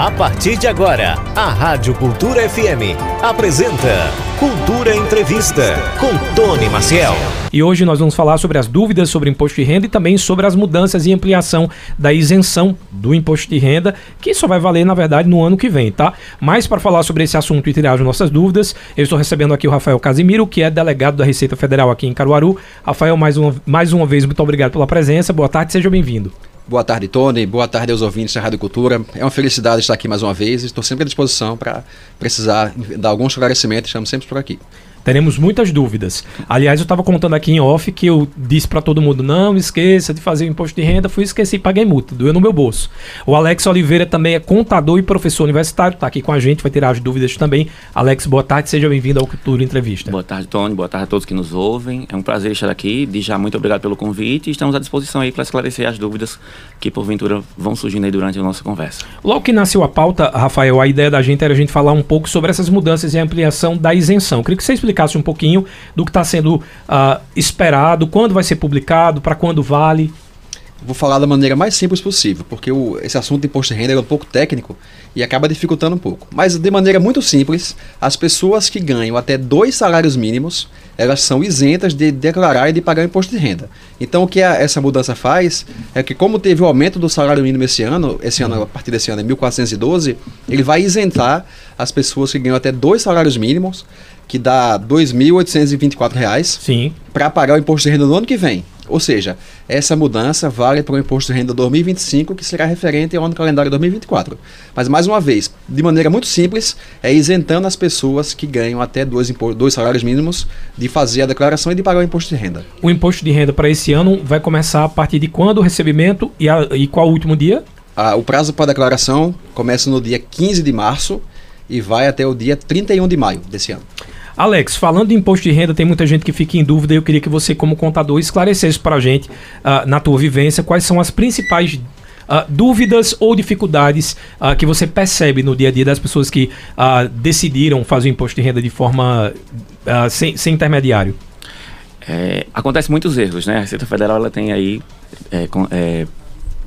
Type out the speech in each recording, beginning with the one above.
A partir de agora, a Rádio Cultura FM apresenta Cultura Entrevista com Tony Maciel. E hoje nós vamos falar sobre as dúvidas sobre imposto de renda e também sobre as mudanças e ampliação da isenção do imposto de renda, que só vai valer, na verdade, no ano que vem, tá? Mas para falar sobre esse assunto e tirar as nossas dúvidas, eu estou recebendo aqui o Rafael Casimiro, que é delegado da Receita Federal aqui em Caruaru. Rafael, mais uma, mais uma vez, muito obrigado pela presença. Boa tarde, seja bem-vindo. Boa tarde, Tony. Boa tarde aos ouvintes da Rádio Cultura. É uma felicidade estar aqui mais uma vez. Estou sempre à disposição para precisar dar algum esclarecimento. Estamos sempre por aqui teremos muitas dúvidas. Aliás, eu estava contando aqui em off que eu disse para todo mundo: não esqueça de fazer o imposto de renda. Fui esqueci e paguei multa, doeu no meu bolso. O Alex Oliveira também é contador e professor universitário, está aqui com a gente, vai tirar as dúvidas também. Alex, boa tarde, seja bem-vindo ao Cultura Entrevista. Boa tarde, Tony, boa tarde a todos que nos ouvem. É um prazer estar aqui. De já, muito obrigado pelo convite e estamos à disposição aí para esclarecer as dúvidas que porventura vão surgindo aí durante a nossa conversa. Logo que nasceu a pauta, Rafael, a ideia da gente era a gente falar um pouco sobre essas mudanças e ampliação da isenção. Eu queria que você explicasse um pouquinho do que está sendo uh, esperado, quando vai ser publicado, para quando vale. Vou falar da maneira mais simples possível, porque o, esse assunto de imposto de renda é um pouco técnico e acaba dificultando um pouco. Mas de maneira muito simples, as pessoas que ganham até dois salários mínimos, elas são isentas de declarar e de pagar imposto de renda. Então o que a, essa mudança faz é que como teve o aumento do salário mínimo esse ano, esse ano a partir desse ano é 1412, ele vai isentar as pessoas que ganham até dois salários mínimos, que dá R$ 2.824, para pagar o imposto de renda no ano que vem. Ou seja, essa mudança vale para o imposto de renda 2025, que será referente ao ano calendário 2024. Mas, mais uma vez, de maneira muito simples, é isentando as pessoas que ganham até dois, dois salários mínimos de fazer a declaração e de pagar o imposto de renda. O imposto de renda para esse ano vai começar a partir de quando o recebimento e, a, e qual o último dia? Ah, o prazo para a declaração começa no dia 15 de março e vai até o dia 31 de maio desse ano. Alex, falando de imposto de renda, tem muita gente que fica em dúvida e eu queria que você, como contador, esclarecesse para a gente, uh, na tua vivência, quais são as principais uh, dúvidas ou dificuldades uh, que você percebe no dia a dia das pessoas que decidiram fazer o imposto de renda de forma sem, sem, intermediário? É, acontece muitos erros, né? A Receita Federal ela tem aí é, é,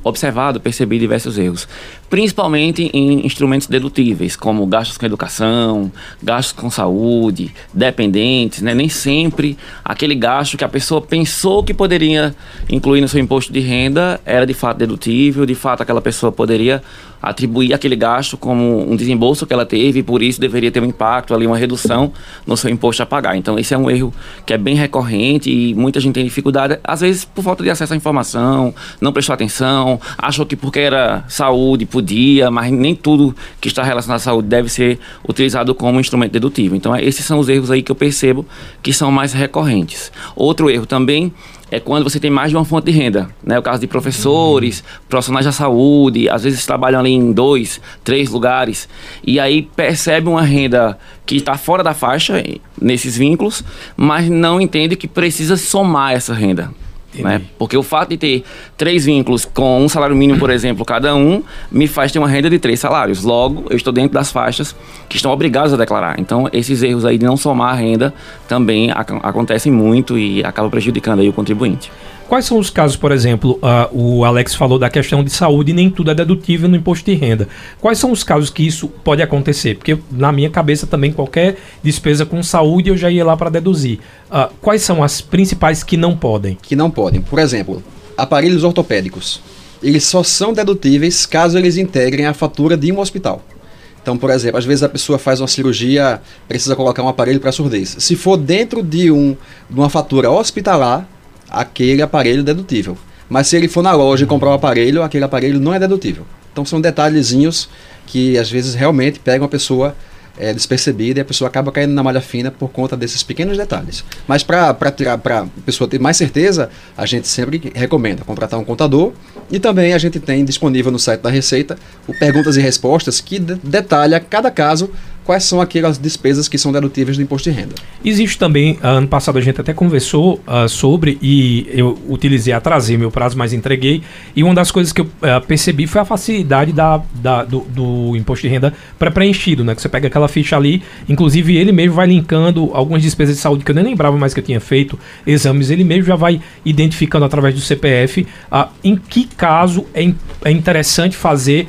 observado, percebido diversos erros, principalmente em instrumentos dedutíveis, como gastos com educação, gastos com saúde, dependentes, né? Nem sempre aquele gasto que a pessoa pensou que poderia incluir no seu imposto de renda era de fato dedutível, de fato aquela pessoa poderia atribuir aquele gasto como um desembolso que ela teve e por isso deveria ter um impacto ali, uma redução no seu imposto a pagar. Então esse é um erro que é bem recorrente e muita gente tem dificuldade, às vezes por falta de acesso à informação, não prestou atenção, achou que porque era saúde podia, mas nem tudo que está relacionado à saúde deve ser utilizado como instrumento dedutível. Então esses são os erros aí que eu percebo que são mais recorrentes. Outro erro também é quando você tem mais de uma fonte de renda. Né? O caso de professores, profissionais da saúde, às vezes trabalham ali em dois, três lugares, e aí percebe uma renda que está fora da faixa nesses vínculos, mas não entende que precisa somar essa renda. Né? Porque o fato de ter três vínculos com um salário mínimo, por exemplo, cada um, me faz ter uma renda de três salários. Logo, eu estou dentro das faixas que estão obrigados a declarar. Então, esses erros aí de não somar a renda também ac acontecem muito e acabam prejudicando aí o contribuinte. Quais são os casos, por exemplo, uh, o Alex falou da questão de saúde e nem tudo é dedutível no imposto de renda. Quais são os casos que isso pode acontecer? Porque na minha cabeça também qualquer despesa com saúde eu já ia lá para deduzir. Uh, quais são as principais que não podem? Que não podem. Por exemplo, aparelhos ortopédicos. Eles só são dedutíveis caso eles integrem a fatura de um hospital. Então, por exemplo, às vezes a pessoa faz uma cirurgia, precisa colocar um aparelho para surdez. Se for dentro de, um, de uma fatura hospitalar, aquele aparelho dedutível. Mas se ele for na loja e comprar um aparelho, aquele aparelho não é dedutível. Então são detalhezinhos que às vezes realmente pegam a pessoa é, despercebida e a pessoa acaba caindo na malha fina por conta desses pequenos detalhes. Mas para a pessoa ter mais certeza, a gente sempre recomenda contratar um contador e também a gente tem disponível no site da Receita o Perguntas e Respostas que detalha cada caso quais são aquelas despesas que são dedutíveis do imposto de renda. Existe também, ah, ano passado a gente até conversou uh, sobre e eu utilizei a trazer meu prazo, mas entreguei. E uma das coisas que eu uh, percebi foi a facilidade da, da do, do, imposto de renda pré-preenchido, né? Que você pega aquela ficha ali, inclusive ele mesmo vai linkando algumas despesas de saúde que eu nem lembrava mais que eu tinha feito, exames, ele mesmo já vai identificando através do CPF uh, em que caso é, é interessante fazer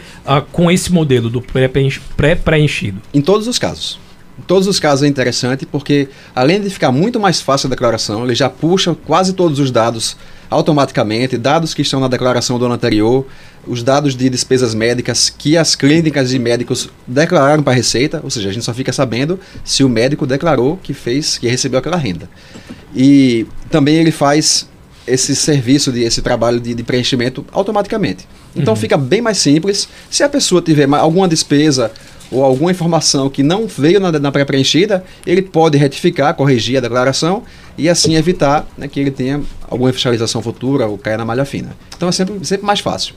com esse modelo do pré-preenchido. Em todos os casos. Em todos os casos é interessante porque, além de ficar muito mais fácil a declaração, ele já puxa quase todos os dados automaticamente, dados que estão na declaração do ano anterior, os dados de despesas médicas que as clínicas e médicos declararam para a Receita, ou seja, a gente só fica sabendo se o médico declarou que fez, que recebeu aquela renda. E também ele faz esse serviço, de, esse trabalho de, de preenchimento automaticamente. Então uhum. fica bem mais simples. Se a pessoa tiver alguma despesa ou alguma informação que não veio na, na pré-preenchida, ele pode retificar, corrigir a declaração e assim evitar né, que ele tenha alguma fiscalização futura ou caia na malha fina. Então é sempre, sempre mais fácil.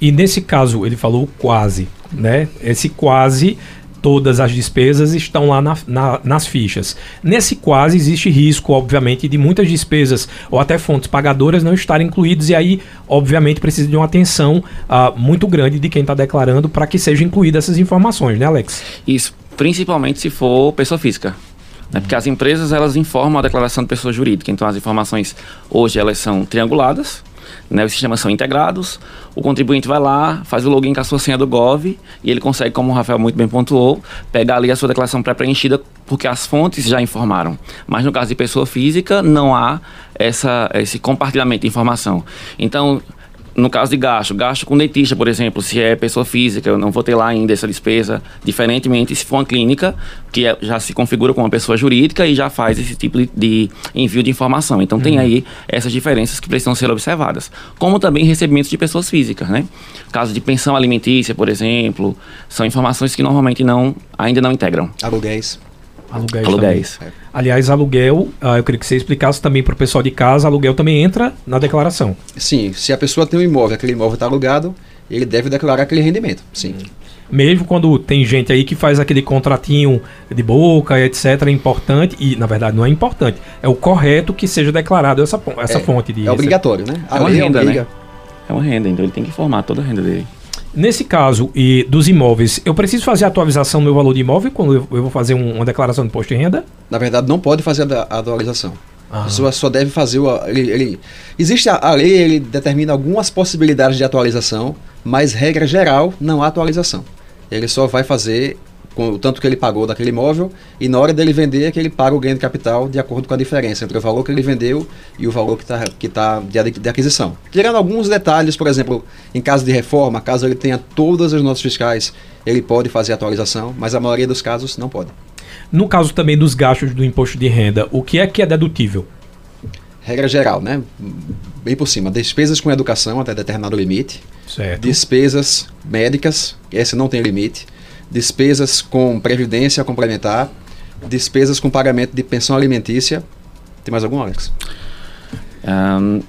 E nesse caso, ele falou quase, né? Esse quase todas as despesas estão lá na, na, nas fichas. Nesse quase existe risco, obviamente, de muitas despesas ou até fontes pagadoras não estarem incluídas e aí, obviamente, precisa de uma atenção uh, muito grande de quem está declarando para que sejam incluídas essas informações, né, Alex? Isso, principalmente se for pessoa física. Né? Porque as empresas elas informam a declaração de pessoa jurídica, então as informações hoje elas são trianguladas, né, os sistemas são integrados, o contribuinte vai lá, faz o login com a sua senha do Gov e ele consegue, como o Rafael muito bem pontuou, pegar ali a sua declaração pré-preenchida porque as fontes já informaram. Mas no caso de pessoa física, não há essa, esse compartilhamento de informação. Então, no caso de gasto, gasto com dentista, por exemplo, se é pessoa física, eu não vou ter lá ainda essa despesa, diferentemente se for uma clínica, que é, já se configura como uma pessoa jurídica e já faz esse tipo de, de envio de informação. Então uhum. tem aí essas diferenças que precisam ser observadas. Como também recebimentos de pessoas físicas, né? Caso de pensão alimentícia, por exemplo, são informações que normalmente não, ainda não integram. Aluguéis. Aluguéis. Aluguéis. Aliás, aluguel, uh, eu queria que você explicasse também para o pessoal de casa, aluguel também entra na declaração. Sim, se a pessoa tem um imóvel, aquele imóvel está alugado, ele deve declarar aquele rendimento, sim. Mesmo quando tem gente aí que faz aquele contratinho de boca, etc., é importante, e na verdade não é importante, é o correto que seja declarado essa, essa é, fonte de. É obrigatório, né? A é uma renda, né? É uma renda, então ele tem que informar toda a renda dele. Nesse caso e dos imóveis, eu preciso fazer a atualização do meu valor de imóvel quando eu, eu vou fazer um, uma declaração de imposto de renda? Na verdade, não pode fazer a, a atualização. Ah. A pessoa só deve fazer o. Ele, ele, existe a, a lei, ele determina algumas possibilidades de atualização, mas regra geral, não há atualização. Ele só vai fazer com o tanto que ele pagou daquele imóvel e na hora dele vender é que ele paga o ganho de capital de acordo com a diferença entre o valor que ele vendeu e o valor que está que tá de, de aquisição. Tirando alguns detalhes, por exemplo, em caso de reforma, caso ele tenha todas as notas fiscais, ele pode fazer atualização, mas a maioria dos casos não pode. No caso também dos gastos do imposto de renda, o que é que é dedutível? Regra geral, né? Bem por cima. Despesas com educação até determinado limite. Certo. Despesas médicas, essa não tem limite despesas com previdência complementar, despesas com pagamento de pensão alimentícia. Tem mais algum, Alex? Um,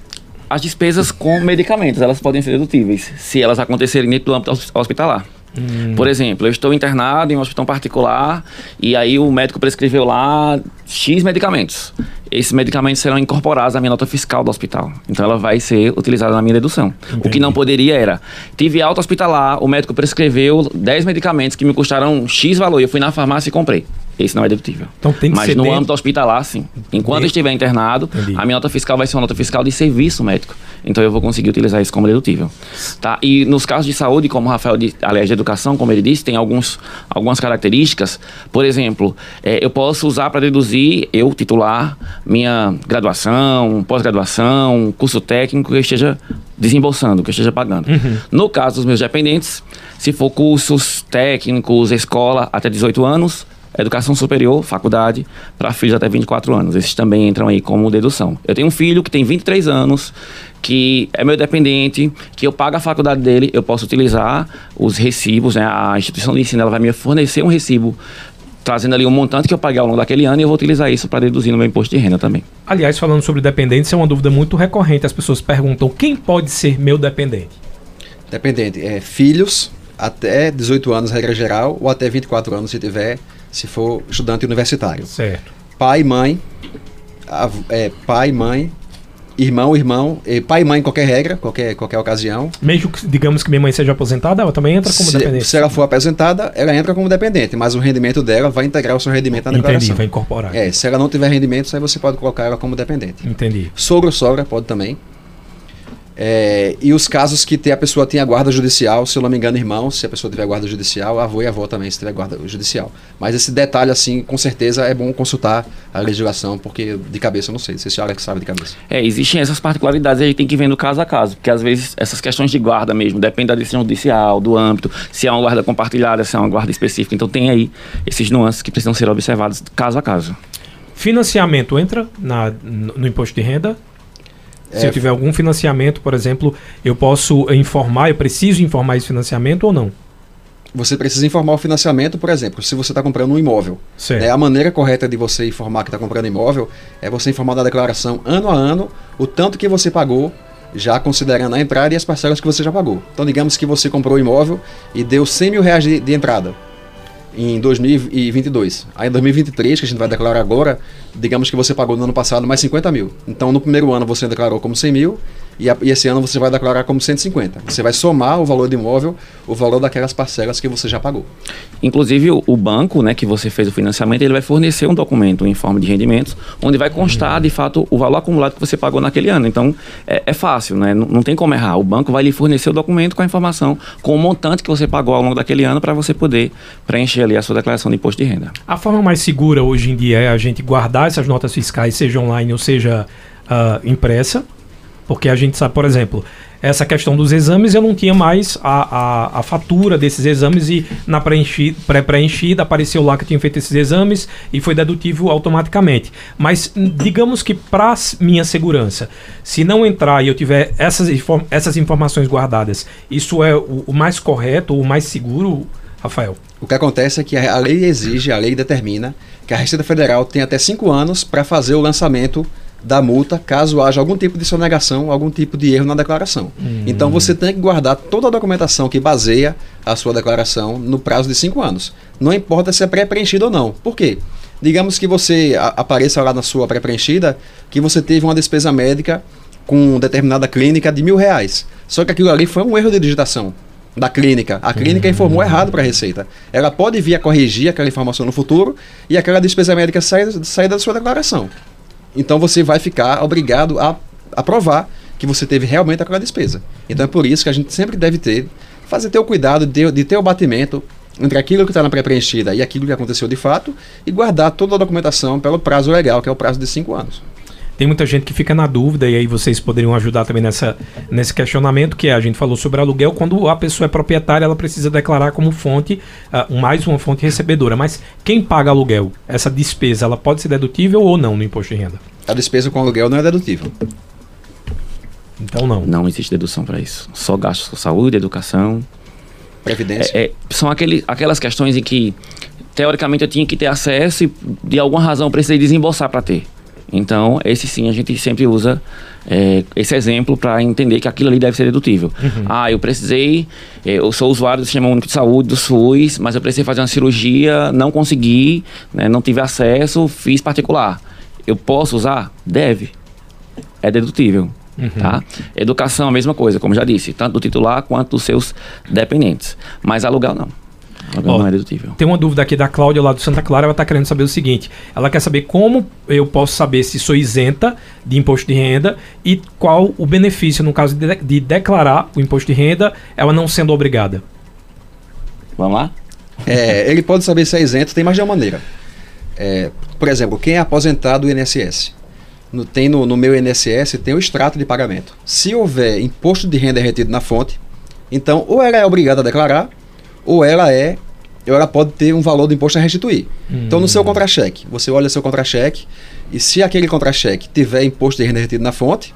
as despesas com medicamentos, elas podem ser dedutíveis, se elas acontecerem dentro do âmbito hospitalar. Hum. Por exemplo, eu estou internado em um hospital particular e aí o médico prescreveu lá X medicamentos. Esses medicamentos serão incorporados à minha nota fiscal do hospital. Então ela vai ser utilizada na minha dedução. Entendi. O que não poderia era, tive alta hospitalar, o médico prescreveu 10 medicamentos que me custaram X valor e eu fui na farmácia e comprei. Esse não é dedutível. Então tem que Mas ser no dentro... âmbito hospitalar, sim. Enquanto estiver internado, Entendi. a minha nota fiscal vai ser uma nota fiscal de serviço médico. Então eu vou conseguir utilizar isso como dedutível. Tá? E nos casos de saúde, como o Rafael disse, aliás, de educação, como ele disse, tem alguns, algumas características. Por exemplo, é, eu posso usar para deduzir, eu titular, minha graduação, pós-graduação, curso técnico que eu esteja desembolsando, que eu esteja pagando. Uhum. No caso dos meus dependentes, se for cursos técnicos, escola até 18 anos, Educação superior, faculdade, para filhos até 24 anos. Esses também entram aí como dedução. Eu tenho um filho que tem 23 anos, que é meu dependente, que eu pago a faculdade dele, eu posso utilizar os recibos, né? A instituição de ensino ela vai me fornecer um recibo trazendo ali um montante que eu paguei ao longo daquele ano e eu vou utilizar isso para deduzir no meu imposto de renda também. Aliás, falando sobre dependentes, é uma dúvida muito recorrente. As pessoas perguntam quem pode ser meu dependente? Dependente, é filhos até 18 anos, regra geral, ou até 24 anos se tiver se for estudante universitário. Certo. Pai, mãe, av- é, pai, mãe, irmão, irmão, pai e mãe em qualquer regra, qualquer, qualquer ocasião. Mesmo que, digamos que minha mãe seja aposentada, ela também entra como se, dependente. se ela for apresentada, ela entra como dependente, mas o rendimento dela vai integrar o seu rendimento na Entendi, declaração. vai incorporar. É, se ela não tiver rendimento, aí você pode colocar ela como dependente. Entendi. Sogro, sogra, pode também. É, e os casos que tem- a pessoa tem a guarda judicial, se eu não me engano, irmão, se a pessoa tiver guarda judicial, avô e avó também, se tiver guarda judicial. Mas esse detalhe, assim, com certeza é bom consultar a legislação, porque de cabeça eu não sei, se esse Alex sabe de cabeça. É, existem essas particularidades e a gente tem que ver no caso a caso, porque às vezes essas questões de guarda mesmo, depende da decisão judicial, do âmbito, se é uma guarda compartilhada, se é uma guarda específica. Então tem aí esses nuances que precisam ser observados caso a caso. Financiamento entra na, no no imposto de renda? Se É, eu tiver algum financiamento, por exemplo, eu posso informar, eu preciso informar esse financiamento ou não? Você precisa informar o financiamento, por exemplo, se você está comprando um imóvel. Né, a maneira correta de você informar que está comprando imóvel é você informar na declaração ano a ano o tanto que você pagou, já considerando a entrada e as parcelas que você já pagou. Então, digamos que você comprou o imóvel e deu 100 mil reais de, de entrada em 2022. Aí em 2023, que a gente vai declarar agora, digamos que você pagou no ano passado mais 50 mil. Então, no primeiro ano você declarou como 100 mil e, a- e esse ano você vai declarar como 150. Você vai somar o valor do imóvel, o valor daquelas parcelas que você já pagou. Inclusive, o, o banco né, que você fez o financiamento, ele vai fornecer um documento, um informe de rendimentos, onde vai constar, de fato, o valor acumulado que você pagou naquele ano. Então, é, é fácil, né? Não, não tem como errar. O banco vai lhe fornecer o documento com a informação, com o montante que você pagou ao longo daquele ano, para você poder preencher ali a sua declaração de imposto de renda. A forma mais segura hoje em dia é a gente guardar essas notas fiscais, seja online ou seja ah, impressa, porque a gente sabe, por exemplo, essa questão dos exames, eu não tinha mais a, a, a fatura desses exames e na preenchi- pré-preenchida apareceu lá que tinha feito esses exames e foi dedutível automaticamente. Mas digamos que para minha segurança, se não entrar e eu tiver essas, essas informações guardadas, isso é o, o mais correto, o mais seguro, Rafael? O que acontece é que a lei exige, a lei determina que a Receita Federal tem até cinco anos para fazer o lançamento da multa caso haja algum tipo de sonegação, algum tipo de erro na declaração. Então você tem que guardar toda a documentação que baseia a sua declaração no prazo de cinco anos. Não importa se é pré-preenchido ou não. Por quê? Digamos que você a- apareça lá na sua pré-preenchida que você teve uma despesa médica com determinada clínica de mil reais. Só que aquilo ali foi um erro de digitação da clínica. A clínica informou errado para a Receita. Ela pode vir a corrigir aquela informação no futuro e aquela despesa médica sair, sair da sua declaração. Então você vai ficar obrigado a, a provar que você teve realmente aquela despesa. Então é por isso que a gente sempre deve ter, fazer ter o cuidado de, de ter o batimento entre aquilo que está na pré-preenchida e aquilo que aconteceu de fato e guardar toda a documentação pelo prazo legal, que é o prazo de cinco anos. Tem muita gente que fica na dúvida e aí vocês poderiam ajudar também nessa, nesse questionamento que é, a gente falou sobre aluguel. Quando a pessoa é proprietária, ela precisa declarar como fonte, ah, mais uma fonte recebedora. Mas quem paga aluguel, essa despesa, ela pode ser dedutível ou não no imposto de renda? A despesa com aluguel não é dedutível. Então não. Não existe dedução para isso. Só gastos com saúde, educação. Previdência. É, é, são aquele, aquelas questões em que, teoricamente, eu tinha que ter acesso e, de alguma razão, eu precisei desembolsar para ter. Então, esse sim, a gente sempre usa é, esse exemplo para entender que aquilo ali deve ser dedutível. Ah, eu precisei, é, eu sou usuário do Sistema Único de Saúde, do SUS, mas eu precisei fazer uma cirurgia, não consegui, né, não tive acesso, fiz particular. Eu posso usar? Deve. É dedutível. Tá? Educação, a mesma coisa, como já disse, tanto do titular quanto dos seus dependentes. Mas aluguel não. Ó, não é dedutível. Tem uma dúvida aqui da Cláudia lá do Santa Clara, ela está querendo saber o seguinte: ela quer saber como eu posso saber se sou isenta de imposto de renda e qual o benefício no caso de, de declarar o imposto de renda, ela não sendo obrigada. Vamos lá? É, ele pode saber se é isento, tem mais de uma maneira. É, por exemplo, quem é aposentado do INSS? No, tem no, no meu INSS tem o extrato de pagamento. Se houver imposto de renda retido na fonte, então ou ela é obrigada a declarar, ou ela é, ou ela pode ter um valor do imposto a restituir. Então no seu contra-cheque, você olha seu contra-cheque e se aquele contra-cheque tiver imposto de renda retido na fonte,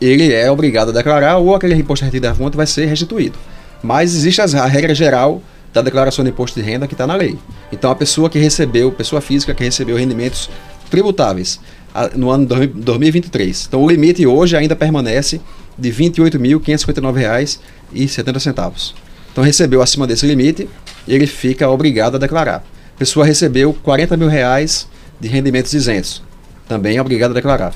ele é obrigado a declarar ou aquele imposto retido da fonte vai ser restituído. Mas existe a regra geral da declaração de imposto de renda que está na lei. Então a pessoa que recebeu, pessoa física que recebeu rendimentos tributáveis no ano dois- 2023. Então o limite hoje ainda permanece de R$ 28.559,70. Então recebeu acima desse limite, ele fica obrigado a declarar. Pessoa recebeu 40 mil reais de rendimentos isentos. Também é obrigado a declarar.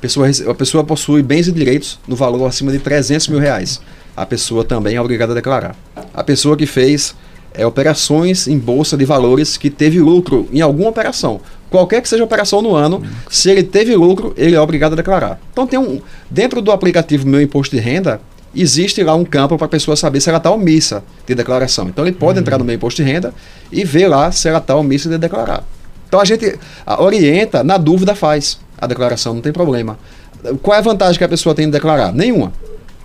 Pessoa, a pessoa possui bens e direitos no valor acima de 300 mil reais. A pessoa também é obrigada a declarar. A pessoa que fez é, operações em bolsa de valores que teve lucro em alguma operação. Qualquer que seja a operação no ano, se ele teve lucro, ele é obrigado a declarar. Então tem um. Dentro do aplicativo Meu Imposto de Renda, existe lá um campo para a pessoa saber se ela está omissa de declaração. Então ele pode entrar no Meu Imposto de Renda e ver lá se ela está omissa de declarar. Então a gente orienta, na dúvida faz a declaração, não tem problema. Qual é a vantagem que a pessoa tem de declarar? Nenhuma.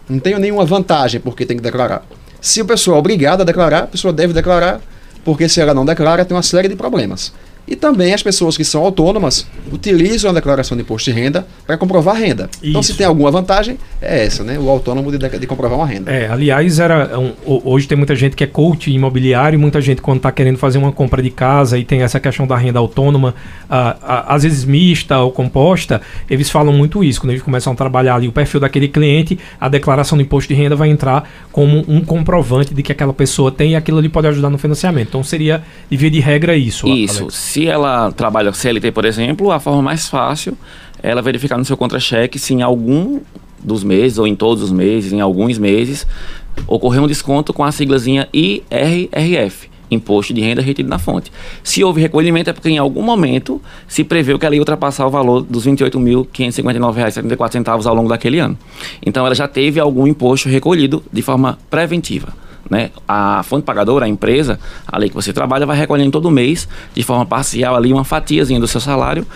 Não tenho nenhuma vantagem porque tem que declarar. Se a pessoa é obrigada a declarar, a pessoa deve declarar, porque se ela não declara, tem uma série de problemas. E também as pessoas que são autônomas utilizam a declaração de imposto de renda para comprovar renda. Então, se Isso. tem alguma vantagem, é essa, né? O autônomo de, de- de comprovar uma renda. É, aliás, era um- ho- hoje tem muita gente que é coach imobiliário, muita gente quando está querendo fazer uma compra de casa e tem essa questão da renda autônoma, ah, ah, às vezes mista ou composta, eles falam muito isso. Quando eles começam a trabalhar ali o perfil daquele cliente, a declaração do imposto de renda vai entrar como um comprovante de que aquela pessoa tem e aquilo ali pode ajudar no financiamento. Então seria, de via de regra, isso. Isso. Alex. Se ela trabalha CLT, por exemplo, a forma mais fácil é ela verificar no seu contra-cheque se em algum dos meses, ou em todos os meses, em alguns meses, ocorreu um desconto com a siglazinha IRRF. Imposto de Renda Retido na Fonte. Se houve recolhimento é porque em algum momento se preveu que ela ia ultrapassar o valor dos R$ 28.559,74 ao longo daquele ano. Então ela já teve algum imposto recolhido de forma preventiva. Né? A fonte pagadora, a empresa, a lei que você trabalha, vai recolhendo todo mês, de forma parcial, ali uma fatiazinha do seu salário,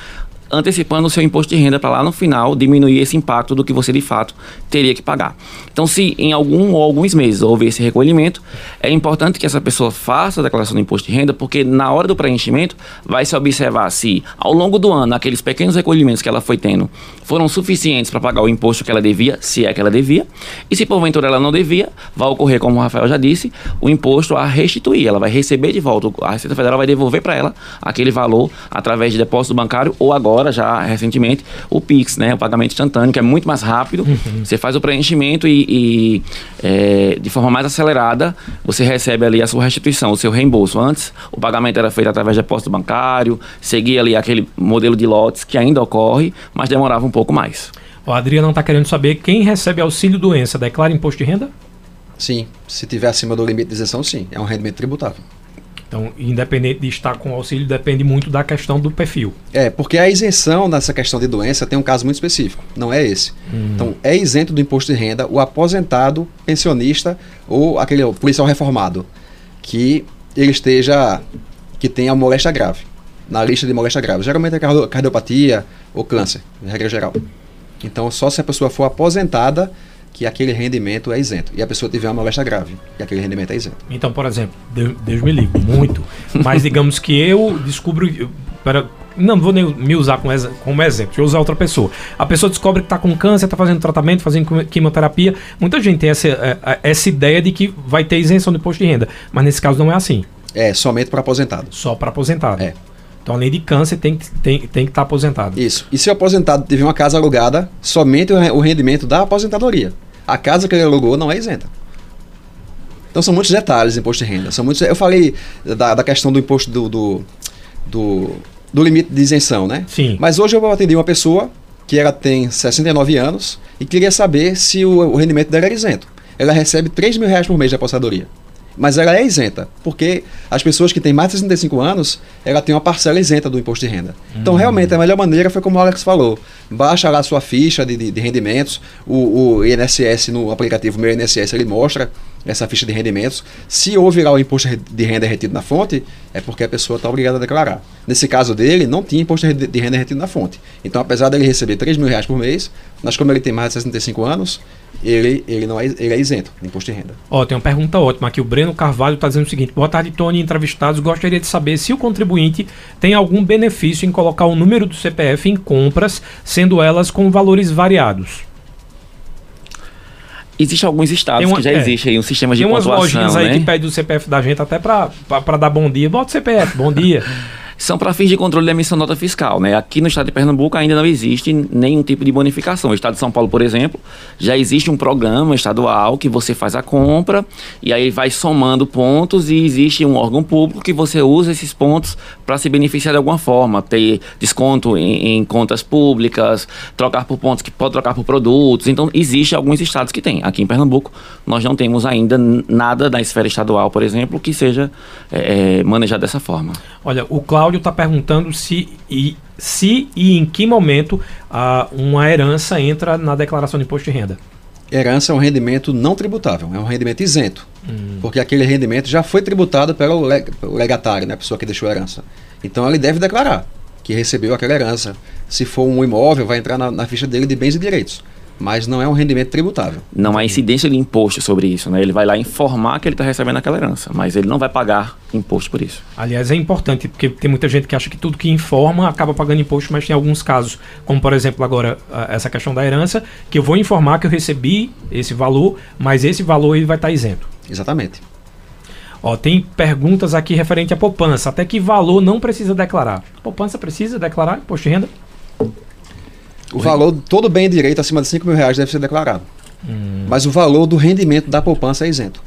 antecipando o seu imposto de renda para lá no final diminuir esse impacto do que você de fato teria que pagar. Então, se em algum ou alguns meses houve esse recolhimento, é importante que essa pessoa faça a declaração do imposto de renda, porque na hora do preenchimento vai se observar se ao longo do ano aqueles pequenos recolhimentos que ela foi tendo foram suficientes para pagar o imposto que ela devia, se é que ela devia, e se porventura ela não devia, vai ocorrer, como o Rafael já disse, o imposto a restituir. Ela vai receber de volta, a Receita Federal vai devolver para ela aquele valor através de depósito bancário ou agora, já recentemente, o PIX, né? O pagamento instantâneo, que é muito mais rápido. Você faz o preenchimento e, e, é, de forma mais acelerada, você recebe ali a sua restituição, o seu reembolso. Antes, o pagamento era feito através de depósito bancário, seguia ali aquele modelo de lotes que ainda ocorre, mas demorava um pouco mais. O Adriano está querendo saber quem recebe auxílio doença declara imposto de renda? Sim, se tiver acima do limite de isenção, sim. É um rendimento tributável. Então, independente de estar com auxílio, depende muito da questão do perfil. É, porque a isenção nessa questão de doença tem um caso muito específico, não é esse. Então, é isento do imposto de renda o aposentado, pensionista ou aquele policial reformado que ele esteja, que tenha moléstia grave, na lista de moléstia grave. Geralmente é cardio- cardiopatia ou câncer, em regra geral. Então, só se a pessoa for aposentada que aquele rendimento é isento. E a pessoa tiver uma moléstia grave, e aquele rendimento é isento. Então, por exemplo, Deus, Deus me livre, muito. Mas digamos que eu descubro. eu- Para, não vou nem me usar como, como exemplo, deixa eu usar outra pessoa. A pessoa descobre que está com câncer, está fazendo tratamento, fazendo quimio- quimioterapia. Muita gente tem essa, eh, eh, essa ideia de que vai ter isenção do imposto de renda. Mas nesse caso não é assim. É somente para aposentado. Só para aposentado. É. Então, além de câncer, tem que estar tem, tem que estar aposentado. Isso. E se o aposentado tiver uma casa alugada, somente o rendimento da aposentadoria. A casa que ele alugou não é isenta. Então são muitos detalhes em imposto de renda. São muitos, eu falei da, da questão do imposto do, do, do, do limite de isenção, né? Sim. Mas hoje eu atendi uma pessoa que ela tem 69 anos e queria saber se o, o rendimento dela era isento. Ela recebe 3 mil reais por mês de aposentadoria. Mas ela é isenta, porque as pessoas que têm mais de 65 anos, ela tem uma parcela isenta do imposto de renda. Então, realmente, a melhor maneira foi como o Alex falou. Baixa lá a sua ficha de, de, de rendimentos, o, o INSS, no aplicativo Meu INSS, ele mostra essa ficha de rendimentos. Se houve lá o imposto de renda retido na fonte, é porque a pessoa está obrigada a declarar. Nesse caso dele, não tinha imposto de renda retido na fonte. Então, apesar dele receber 3 mil reais por mês, mas como ele tem mais de 65 anos, ele, ele, não é, ele é isento de imposto de renda. Ó, tem uma pergunta ótima aqui. O Breno Carvalho está dizendo o seguinte: Boa tarde, Tony. Entrevistados, gostaria de saber se o contribuinte tem algum benefício em colocar o número do CPF em compras, sendo elas com valores variados. Existem alguns estados uma- que já é. existe aí um sistema de Tem umas lojinhas aí né? que pedem o CPF da gente até para dar bom dia. Bota o CPF, bom dia. são para fins de controle da emissão de nota fiscal. Né? Aqui no estado de Pernambuco ainda não existe nenhum tipo de bonificação. No estado de São Paulo, por exemplo, já existe um programa estadual que você faz a compra e aí vai somando pontos e existe um órgão público que você usa esses pontos para se beneficiar de alguma forma, ter desconto em, em, contas públicas, trocar por pontos que pode trocar por produtos. Então, existe alguns estados que têm. Aqui em Pernambuco, nós não temos ainda nada da esfera estadual, por exemplo, que seja é, manejado dessa forma. Olha, o Cláudio está perguntando se e, se e em que momento ah, uma herança entra na declaração de imposto de renda. Herança é um rendimento não tributável, é um rendimento isento, hum. porque aquele rendimento já foi tributado pelo legatário, né, a pessoa que deixou a herança. Então ele deve declarar que recebeu aquela herança. Se for um imóvel, vai entrar na, na ficha dele de bens e direitos mas não é um rendimento tributável. Não há incidência de imposto sobre isso, né? Ele vai lá informar que ele está recebendo aquela herança, mas ele não vai pagar imposto por isso. Aliás, é importante, porque tem muita gente que acha que tudo que informa acaba pagando imposto, mas tem alguns casos, como por exemplo agora essa questão da herança, que eu vou informar que eu recebi esse valor, mas esse valor ele vai estar tá isento. Exatamente. Ó, tem perguntas aqui referente à poupança. Até que valor não precisa declarar? Poupança precisa declarar imposto de renda? O valor, todo bem direito acima de 5 mil reais deve ser declarado. Hum. Mas o valor do rendimento da poupança é isento.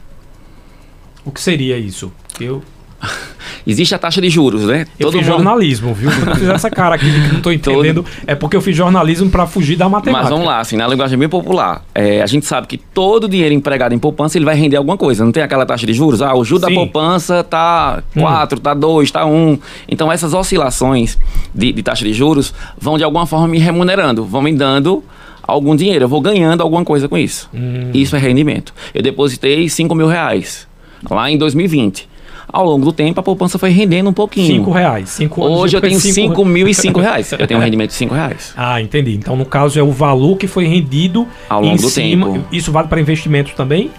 O que seria isso? Eu Existe a taxa de juros, né? Eu Todo fiz mundo... jornalismo, viu? Quando eu fiz essa cara aqui que não estou entendendo, todo... é porque eu fiz jornalismo para fugir da matemática. Mas vamos lá, assim, na linguagem bem popular, é, a gente sabe que todo dinheiro empregado em poupança ele vai render alguma coisa. Não tem aquela taxa de juros? Ah, o juro da poupança tá 4, hum. tá 2, tá 1. Um. Então essas oscilações de, de taxa de juros vão de alguma forma me remunerando, vão me dando algum dinheiro, eu vou ganhando alguma coisa com isso. Hum. Isso é rendimento. Eu depositei 5 mil reais lá em 2020 ao longo do tempo a poupança foi rendendo um pouquinho. Cinco reais. Cinco Hoje eu tenho cinco mil e cinco reais. Eu tenho um rendimento de cinco reais. Ah, entendi. Então, no caso, é o valor que foi rendido ao longo do cima. tempo. Isso vale para investimentos também?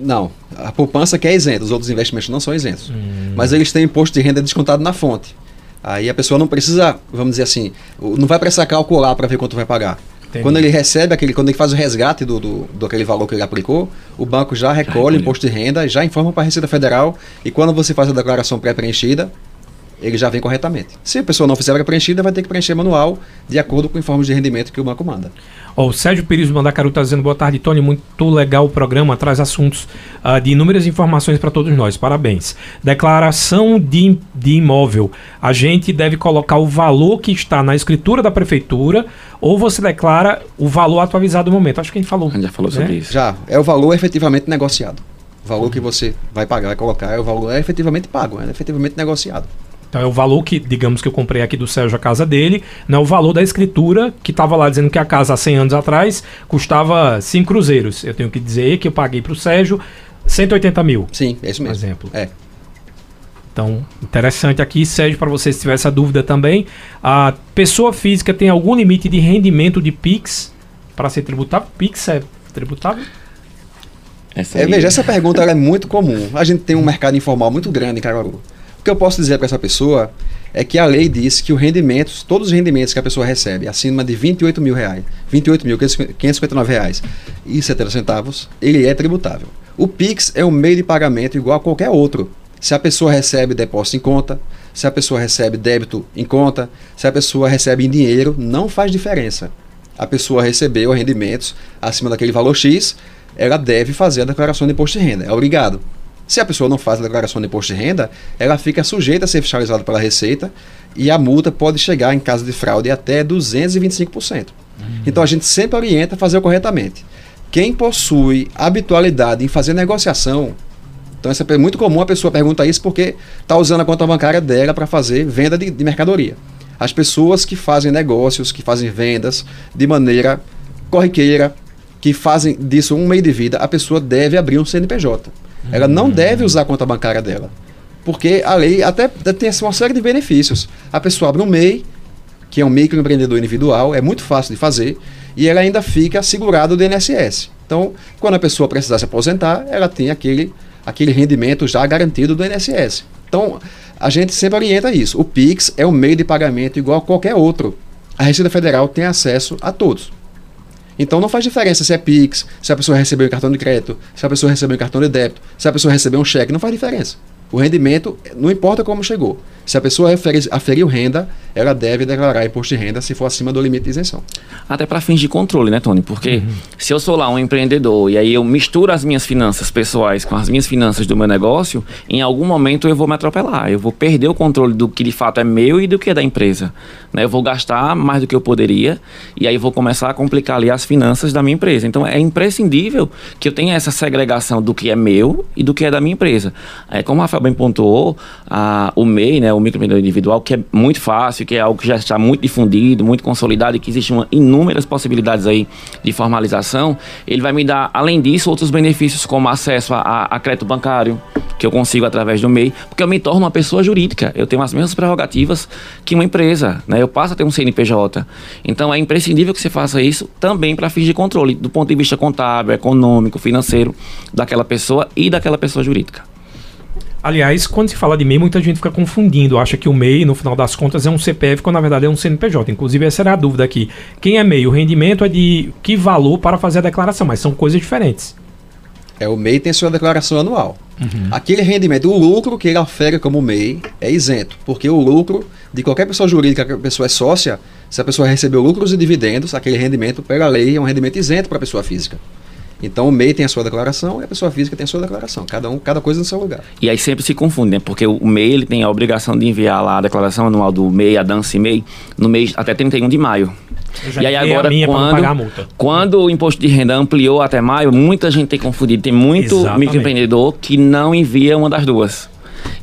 Não. A poupança que é isenta, os outros investimentos não são isentos. Hum. Mas eles têm imposto de renda descontado na fonte. Aí a pessoa não precisa, vamos dizer assim, não vai precisar calcular para ver quanto vai pagar. Entendi. Quando ele recebe aquele, quando ele faz o resgate do, do, do aquele valor que ele aplicou, o banco já recolhe o imposto de renda, já informa para a Receita Federal e quando você faz a declaração pré-preenchida, ele já vem corretamente. Se a pessoa não fizer a preenchida, vai ter que preencher manual de acordo com o informe de rendimento que o banco manda. Oh, o Sérgio Pires do Mandacaru está dizendo boa tarde, Tony. Muito legal o programa, traz assuntos uh, de inúmeras informações para todos nós. Parabéns. Declaração de, de imóvel. A gente deve colocar o valor que está na escritura da prefeitura ou você declara o valor atualizado do momento. Acho que a gente falou. A gente já falou né? sobre isso. Já. É o valor efetivamente negociado. O valor que você vai pagar, vai colocar, é o valor é efetivamente pago, é efetivamente negociado. Então é o valor que, digamos que eu comprei aqui do Sérgio a casa dele, não é o valor da escritura que estava lá dizendo que a casa há 100 anos atrás custava 5 cruzeiros. Eu tenho que dizer que eu paguei para o Sérgio 180 mil. Sim, é isso mesmo. exemplo. É. Então, interessante aqui, Sérgio, para você se tiver essa dúvida também. A pessoa física tem algum limite de rendimento de PIX para ser tributável? PIX é tributável? Essa é, veja, essa pergunta é muito comum. A gente tem um mercado informal muito grande em Caruaru que eu posso dizer para essa pessoa é que a lei diz que os rendimentos, todos os rendimentos que a pessoa recebe acima de 28 mil reais, 28 mil 559 reais e 70 centavos, ele é tributável. O Pix é um meio de pagamento igual a qualquer outro. Se a pessoa recebe depósito em conta, se a pessoa recebe débito em conta, se a pessoa recebe em dinheiro, não faz diferença. A pessoa recebeu rendimentos acima daquele valor X, ela deve fazer a declaração de imposto de renda. É obrigado. Se a pessoa não faz a declaração de imposto de renda, ela fica sujeita a ser fiscalizada pela Receita e a multa pode chegar, em caso de fraude, até 225%. Uhum. Então a gente sempre orienta a fazer corretamente. Quem possui habitualidade em fazer negociação, então isso é muito comum a pessoa pergunta isso porque está usando a conta bancária dela para fazer venda de, de mercadoria. As pessoas que fazem negócios, que fazem vendas de maneira corriqueira, que fazem disso um meio de vida, a pessoa deve abrir um CNPJ. Ela não deve usar a conta bancária dela. Porque a lei até tem assim, uma série de benefícios. A pessoa abre um MEI, que é um microempreendedor individual, é muito fácil de fazer, e ela ainda fica segurada do INSS. Então, quando a pessoa precisar se aposentar, ela tem aquele, aquele rendimento já garantido do INSS. Então, a gente sempre orienta isso. O PIX é um meio de pagamento igual a qualquer outro. A Receita Federal tem acesso a todos. Então não faz diferença se é Pix, se a pessoa recebeu um cartão de crédito, se a pessoa recebeu um cartão de débito, se a pessoa recebeu um cheque, não faz diferença. O rendimento, não importa como chegou. Se a pessoa aferi- aferiu renda, ela deve declarar imposto de renda se for acima do limite de isenção. Até para fins de controle, né, Tony? Porque se eu sou lá um empreendedor e aí eu misturo as minhas finanças pessoais com as minhas finanças do meu negócio, em algum momento eu vou me atropelar. Eu vou perder o controle do que de fato é meu e do que é da empresa. Né? Eu vou gastar mais do que eu poderia e aí vou começar a complicar ali as finanças da minha empresa. Então é imprescindível que eu tenha essa segregação do que é meu e do que é da minha empresa. É, como a Rafael bem pontuou, a, o MEI, né, o microempreendedor individual, que é muito fácil, que é algo que já está muito difundido, muito consolidado e que existem inúmeras possibilidades aí de formalização, ele vai me dar, além disso, outros benefícios como acesso a, a, a crédito bancário, que eu consigo através do MEI, porque eu me torno uma pessoa jurídica. Eu tenho as mesmas prerrogativas que uma empresa, né? Eu passo a ter um CNPJ. Então é imprescindível que você faça isso também para fins de controle, do ponto de vista contábil, econômico, financeiro daquela pessoa e daquela pessoa jurídica. Aliás, quando se fala de MEI, muita gente fica confundindo. Acha que o MEI, no final das contas, é um CPF, quando na verdade é um CNPJ. Inclusive, essa era a dúvida aqui. Quem é MEI? O rendimento é de que valor para fazer a declaração, mas são coisas diferentes. É, o MEI tem sua declaração anual. Aquele rendimento, o lucro que ele ofere como MEI é isento, porque o lucro de qualquer pessoa jurídica que a pessoa é sócia, se a pessoa recebeu lucros e dividendos, aquele rendimento, pela lei, é um rendimento isento para a pessoa física. Então o MEI tem a sua declaração e a pessoa física tem a sua declaração. Cada um, cada coisa no seu lugar. E aí sempre se confunde, né? Porque o MEI ele tem a obrigação de enviar lá a declaração anual do MEI, a Dance MEI, no mês até 31 de maio. Eu já E aí agora, quando, pagar a multa. quando o imposto de renda ampliou até maio, muita gente tem confundido. Tem muito Exatamente. microempreendedor que não envia uma das duas.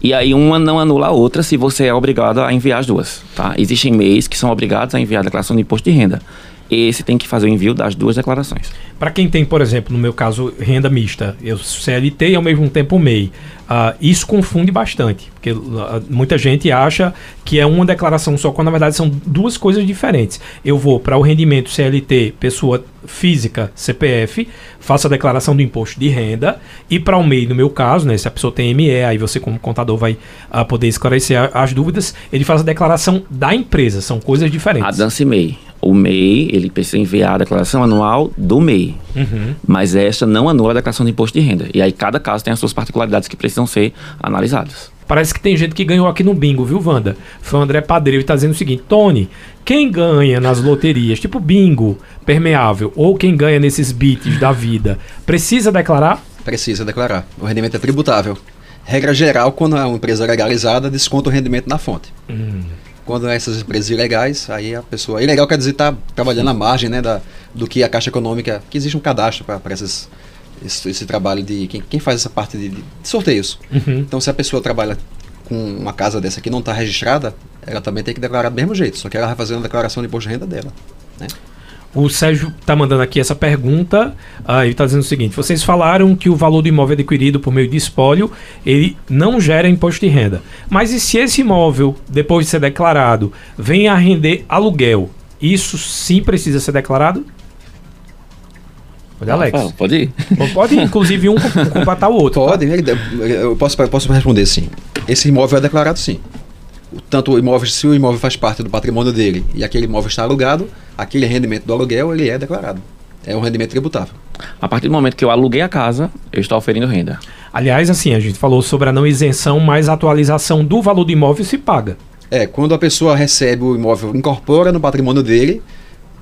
E aí uma não anula a outra se você é obrigado a enviar as duas. Tá? Existem MEIs que são obrigados a enviar a declaração de imposto de renda. Esse tem que fazer o envio das duas declarações. Para quem tem, por exemplo, no meu caso, renda mista, eu CLT e ao mesmo tempo MEI, ah, isso confunde bastante, porque ah, muita gente acha que é uma declaração só, quando na verdade são duas coisas diferentes. Eu vou para o rendimento CLT, pessoa física, CPF, faço a declaração do imposto de renda, e para o MEI, no meu caso, né, se a pessoa tem ME, aí você como contador vai ah, poder esclarecer a- as dúvidas, ele faz a declaração da empresa, são coisas A diferentes. Dance MEI. O MEI, ele precisa enviar a declaração anual do MEI. Uhum. Mas esta não anula a declaração de imposto de renda. E aí cada caso tem as suas particularidades que precisam ser analisadas. Parece que tem gente que ganhou aqui no bingo, viu, Wanda? Foi o André Padreiro e tá dizendo o seguinte: Tony, quem ganha nas loterias, tipo bingo, permeável, ou quem ganha nesses bits da vida, precisa declarar? Precisa declarar. O rendimento é tributável. Regra geral, quando é uma empresa legalizada, desconta o rendimento na fonte. Quando é essas empresas ilegais, aí a pessoa. Ilegal quer dizer estar trabalhando à margem né, da, do que a Caixa Econômica. que existe um cadastro para esses. Esse, esse trabalho de. Quem, quem faz essa parte de, de sorteios. Uhum. Então, se a pessoa trabalha com uma casa dessa que não está registrada, ela também tem que declarar do mesmo jeito. Só que ela vai fazer uma declaração de imposto de renda dela. Né? O Sérgio tá mandando aqui essa pergunta. Ah, ele tá dizendo o seguinte: vocês falaram que o valor do imóvel adquirido por meio de espólio ele não gera imposto de renda. Mas e se esse imóvel, depois de ser declarado, vem a render aluguel? Isso sim precisa ser declarado? Olha, Alex. Rafael, pode ir. Pode, inclusive, um com- completar o outro. tá? Pode, ele- eu posso, eu posso responder sim. Esse imóvel é declarado sim. O- Tanto o imóvel, se o imóvel faz parte do patrimônio dele e aquele imóvel está alugado, aquele rendimento do aluguel ele é declarado. É um rendimento tributável. A partir do momento que eu aluguei a casa, eu estou oferindo renda. Aliás, assim, a gente falou sobre a não isenção, mas a atualização do valor do imóvel se paga. É, quando a pessoa recebe o imóvel, incorpora no patrimônio dele,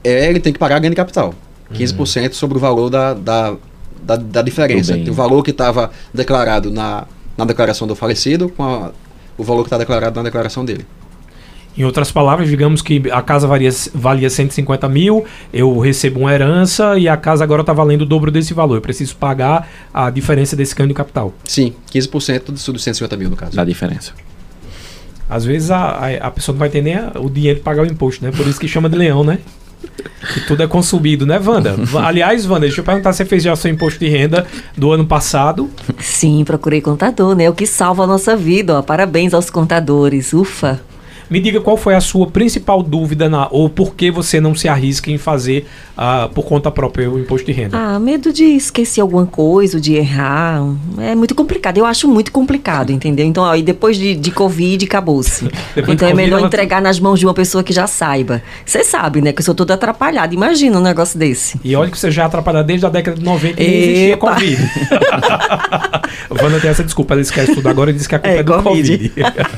é, ele tem que pagar ganho de capital. 15% sobre o valor da, da, da, da diferença. O valor que estava declarado na, na declaração do falecido com a- o valor que está declarado na declaração dele. Em outras palavras, digamos que a casa valia, valia 150 mil, eu recebo uma herança e a casa agora está valendo o dobro desse valor. Eu preciso pagar a diferença desse ganho de capital. Sim, 15% dos dos 150 mil no caso. Da diferença. Às vezes a, a, a pessoa não vai ter nem a- o dinheiro para pagar o imposto, né? Por isso que chama de leão, né? Que tudo é consumido, né, Wanda? Aliás, Wanda, deixa eu perguntar se você fez já seu imposto de renda do ano passado. Sim, procurei contador, né? O que salva a nossa vida, ó. Parabéns aos contadores. Ufa. Me diga qual foi a sua principal dúvida na, ou por que você não se arrisca em fazer uh, por conta própria o imposto de renda. Ah, medo de esquecer alguma coisa, de errar. É muito complicado. Eu acho muito complicado, entendeu? Então, aí depois de, de Covid, acabou-se. então é melhor entregar nas mãos de uma pessoa que já saiba. Você sabe, né? Que eu sou toda atrapalhada. Imagina um negócio desse. E olha que você já é atrapalhada desde a década de 90 e existia Covid. Wanda tem essa desculpa, ela esquece tudo agora e diz que a culpa é, é do Covid. COVID.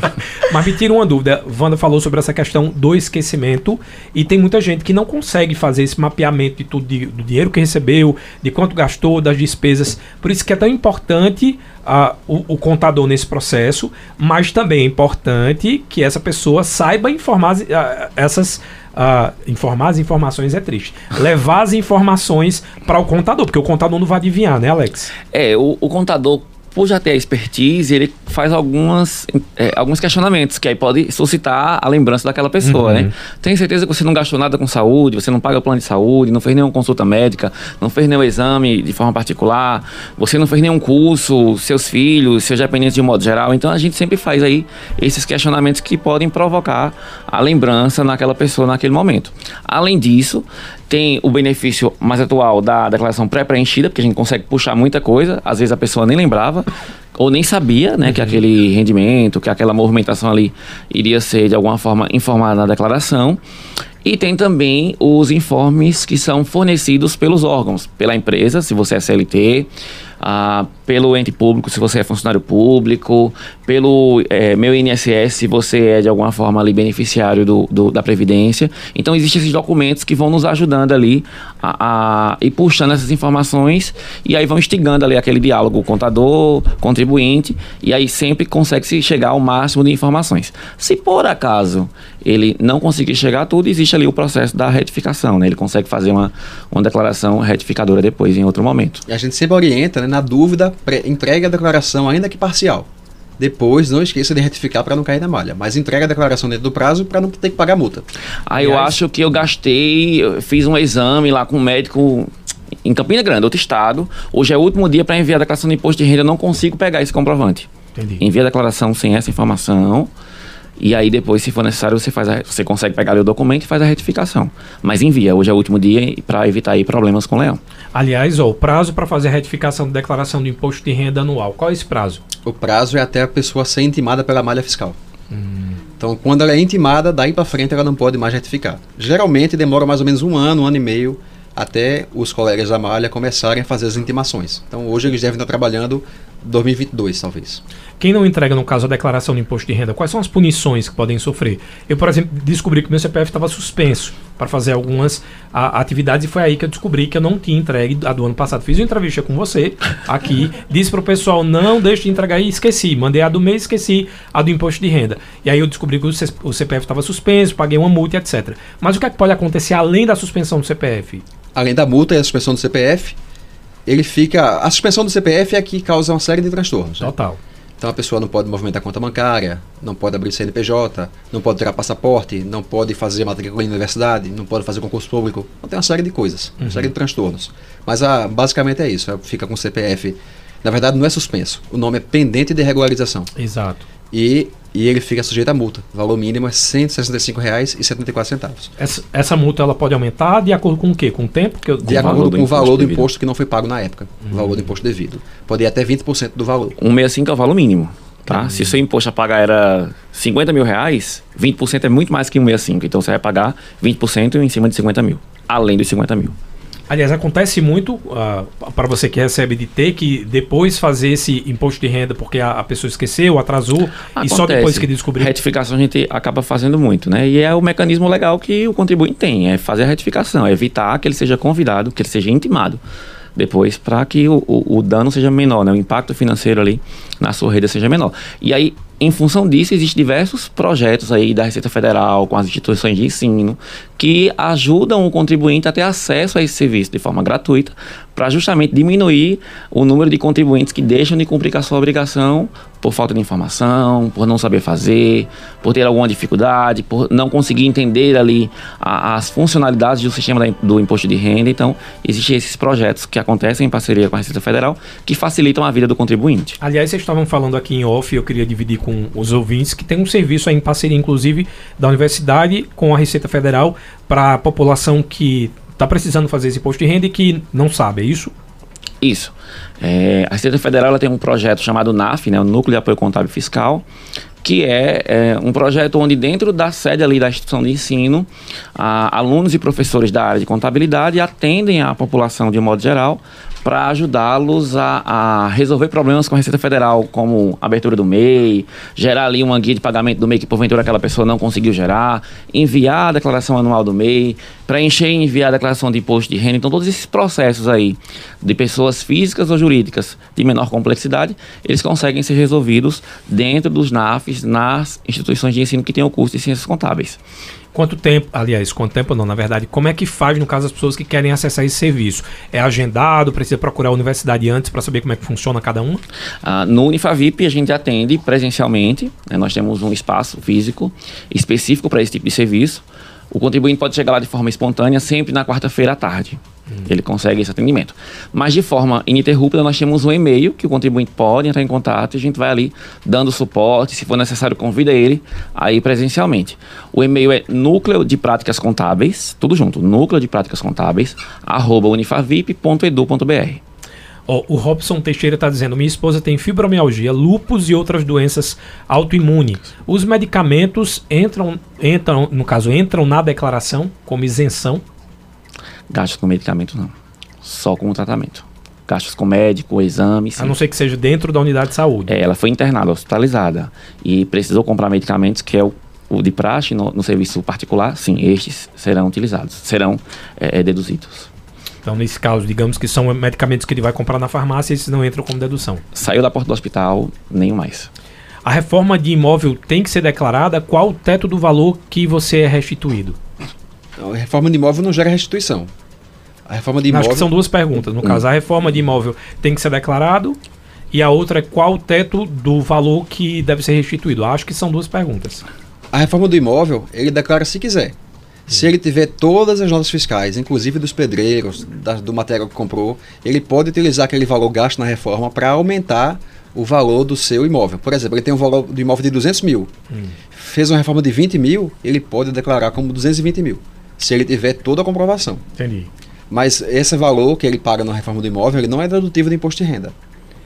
Mas me tira uma dúvida. Wanda falou sobre essa questão do esquecimento e tem muita gente que não consegue fazer esse mapeamento de tudo, de, do dinheiro que recebeu, de quanto gastou, das despesas. Por isso que é tão importante uh, o, o, contador nesse processo, mas também é importante que essa pessoa saiba informar uh, essas Uh, informar as informações é triste. Levar as informações para o contador, porque o contador não vai adivinhar, né, Alex? É, o, o contador por já ter a expertise, ele faz algumas, é, alguns questionamentos que aí pode suscitar a lembrança daquela pessoa, né? uhum. né? Tem certeza que você não gastou nada com saúde, você não paga plano de saúde, não fez nenhuma consulta médica, não fez nenhum exame de forma particular, você não fez nenhum curso, seus filhos, seus dependentes de modo geral. Então a gente sempre faz aí esses questionamentos que podem provocar a lembrança naquela pessoa naquele momento. Além disso, tem o benefício mais atual da declaração pré-preenchida, porque a gente consegue puxar muita coisa, às vezes a pessoa nem lembrava ou nem sabia, né, uhum. que aquele rendimento, que aquela movimentação ali iria ser de alguma forma informada na declaração. E tem também os informes que são fornecidos pelos órgãos, pela empresa, se você é CLT, ah, pelo ente público, se você é funcionário público, pelo é, meu INSS, se você é de alguma forma ali beneficiário do, do, da Previdência. Então, existem esses documentos que vão nos ajudando ali a, a ir puxando essas informações e aí vão instigando ali aquele diálogo contador, contribuinte, e aí sempre consegue-se chegar ao máximo de informações. Se por acaso ele não conseguir chegar a tudo, existe ali o processo da retificação, né? Ele consegue fazer uma, uma declaração retificadora depois, em outro momento. E a gente sempre orienta, né? Na dúvida, entregue a declaração, ainda que parcial. Depois, não esqueça de retificar para não cair na malha. Mas entrega a declaração dentro do prazo para não ter que pagar multa. Ah, eu acho que eu gastei, eu fiz um exame lá com um médico em Campina Grande, outro estado. Hoje é o último dia para enviar a declaração de imposto de renda, eu não consigo pegar esse comprovante. Entendi. Envia a declaração sem essa informação. E aí depois, se for necessário, você faz a, você consegue pegar ali o documento e faz a retificação. Mas envia, hoje é o último dia para evitar aí problemas com o leão. Aliás, ó, o prazo para fazer a retificação de declaração do imposto de renda anual, qual é esse prazo? O prazo é até a pessoa ser intimada pela malha fiscal. Hum. Então, quando ela é intimada, daí para frente ela não pode mais retificar. Geralmente demora mais ou menos um ano, um ano e meio até os colegas da malha começarem a fazer as intimações. Então, hoje eles devem estar trabalhando 2022, talvez. Quem não entrega, no caso, a declaração de imposto de renda, quais são as punições que podem sofrer? Eu, por exemplo, descobri que meu CPF estava suspenso para fazer algumas a, atividades e foi aí que eu descobri que eu não tinha entregue a do ano passado. Fiz uma entrevista com você aqui, disse para o pessoal, não deixe de entregar e esqueci. Mandei a do mês esqueci a do imposto de renda. E aí eu descobri que o CPF estava suspenso, paguei uma multa, etc. Mas o que, é que pode acontecer além da suspensão do CPF? Além da multa e a suspensão do CPF, ele fica. A suspensão do CPF é que causa uma série de transtornos. Né? Total. Né? Então a pessoa não pode movimentar conta bancária, não pode abrir CNPJ, não pode tirar passaporte, não pode fazer matrícula em universidade, não pode fazer concurso público. Então tem uma série de coisas, uhum. uma série de transtornos. Mas a, basicamente é isso, é, fica com o CPF. Na verdade não é suspenso, o nome é pendente de regularização. Exato. E e ele fica sujeito a multa. O valor mínimo é R$ 165,74. Essa, essa multa ela pode aumentar de acordo com o quê? Com o tempo? Que, de acordo com o valor do imposto que não foi pago na época. Uhum. O valor do imposto devido. Pode ir até 20% do valor. 165 é o valor mínimo. Tá? Uhum. Se o seu imposto a pagar era 50 mil reais, 20% é muito mais que 165. Então você vai pagar 20% em cima de 50 mil. Além dos 50 mil. Aliás, acontece muito uh, para você que recebe de ter que depois fazer esse imposto de renda porque a, a pessoa esqueceu, atrasou acontece. e só depois que descobriu. Retificação a gente acaba fazendo muito, né? E é o mecanismo legal que o contribuinte tem, é fazer a retificação, é evitar que ele seja convidado, que ele seja intimado depois para que o, o, o, dano seja menor, né? o impacto financeiro ali na sua rede seja menor. E aí em função disso, existem diversos projetos aí da Receita Federal, com as instituições de ensino, que ajudam o contribuinte a ter acesso a esse serviço de forma gratuita, para justamente diminuir o número de contribuintes que deixam de cumprir com a sua obrigação por falta de informação, por não saber fazer, por ter alguma dificuldade, por não conseguir entender ali a, as funcionalidades do sistema da, do imposto de renda. Então, existem esses projetos que acontecem em parceria com a Receita Federal que facilitam a vida do contribuinte. Aliás, vocês estavam falando aqui em off, eu queria dividir com os ouvintes que tem um serviço aí em parceria, inclusive, da universidade com a Receita Federal para a população que está precisando fazer esse imposto de renda e que não sabe, é isso? Isso. É, a Receita Federal tem um projeto chamado NAF, né, o Núcleo de Apoio Contábil Fiscal, que é, é, um projeto onde dentro da sede ali da instituição de ensino, a, alunos e professores da área de contabilidade atendem a população de modo geral para ajudá-los a, a, resolver problemas com a Receita Federal, como abertura do MEI, gerar ali uma guia de pagamento do MEI que porventura aquela pessoa não conseguiu gerar, enviar a declaração anual do MEI, preencher e enviar a declaração de imposto de renda. Então, todos esses processos aí de pessoas físicas ou jurídicas de menor complexidade, eles conseguem ser resolvidos dentro dos NAFs, nas instituições de ensino que têm o curso de ciências contábeis. Quanto tempo, aliás, quanto tempo não, na verdade, como é que faz no caso das pessoas que querem acessar esse serviço? É agendado, precisa procurar a universidade antes para saber como é que funciona cada uma? Ah, no Unifavip a gente atende presencialmente, né, nós temos um espaço físico específico para esse tipo de serviço. O contribuinte pode chegar lá de forma espontânea sempre na quarta-feira à tarde. Ele consegue esse atendimento. Mas de forma ininterrupta, nós temos um e-mail que o contribuinte pode entrar em contato e a gente vai ali dando suporte. Se for necessário, convida ele aí presencialmente. O e-mail é núcleo de práticas contábeis, tudo junto, núcleo de práticas contábeis, arroba unifavip.edu.br. Oh, o Robson Teixeira está dizendo: minha esposa tem fibromialgia, lupus e outras doenças autoimunes. Os medicamentos entram, entram, no caso, entram na declaração como isenção? Gastos com medicamento não. Só com o tratamento. Gastos com médico, exames. A não ser que seja dentro da unidade de saúde. É, ela foi internada, hospitalizada. E precisou comprar medicamentos, que é o, o de praxe no, no, serviço particular. Sim, estes serão utilizados, serão é, é, deduzidos. Então, nesse caso, digamos que são medicamentos que ele vai comprar na farmácia, esses não entram como dedução. Saiu da porta do hospital, nenhum mais. A reforma de imóvel tem que ser declarada? Qual o teto do valor que você é restituído? A reforma de imóvel não gera restituição. A reforma de imóvel. Acho que são duas perguntas. No hum. caso, a reforma de imóvel tem que ser declarado e a outra é qual o teto do valor que deve ser restituído. Acho que são duas perguntas. A reforma do imóvel, ele declara se quiser. Se ele tiver todas as notas fiscais, inclusive dos pedreiros, da, do material que comprou, ele pode utilizar aquele valor gasto na reforma para aumentar o valor do seu imóvel. Por exemplo, ele tem um valor do imóvel de 200 mil. Hum. Fez uma reforma de 20 mil, ele pode declarar como 220 mil se ele tiver toda a comprovação. Entendi. Mas esse valor que ele paga na reforma do imóvel, ele não é dedutivo do imposto de renda.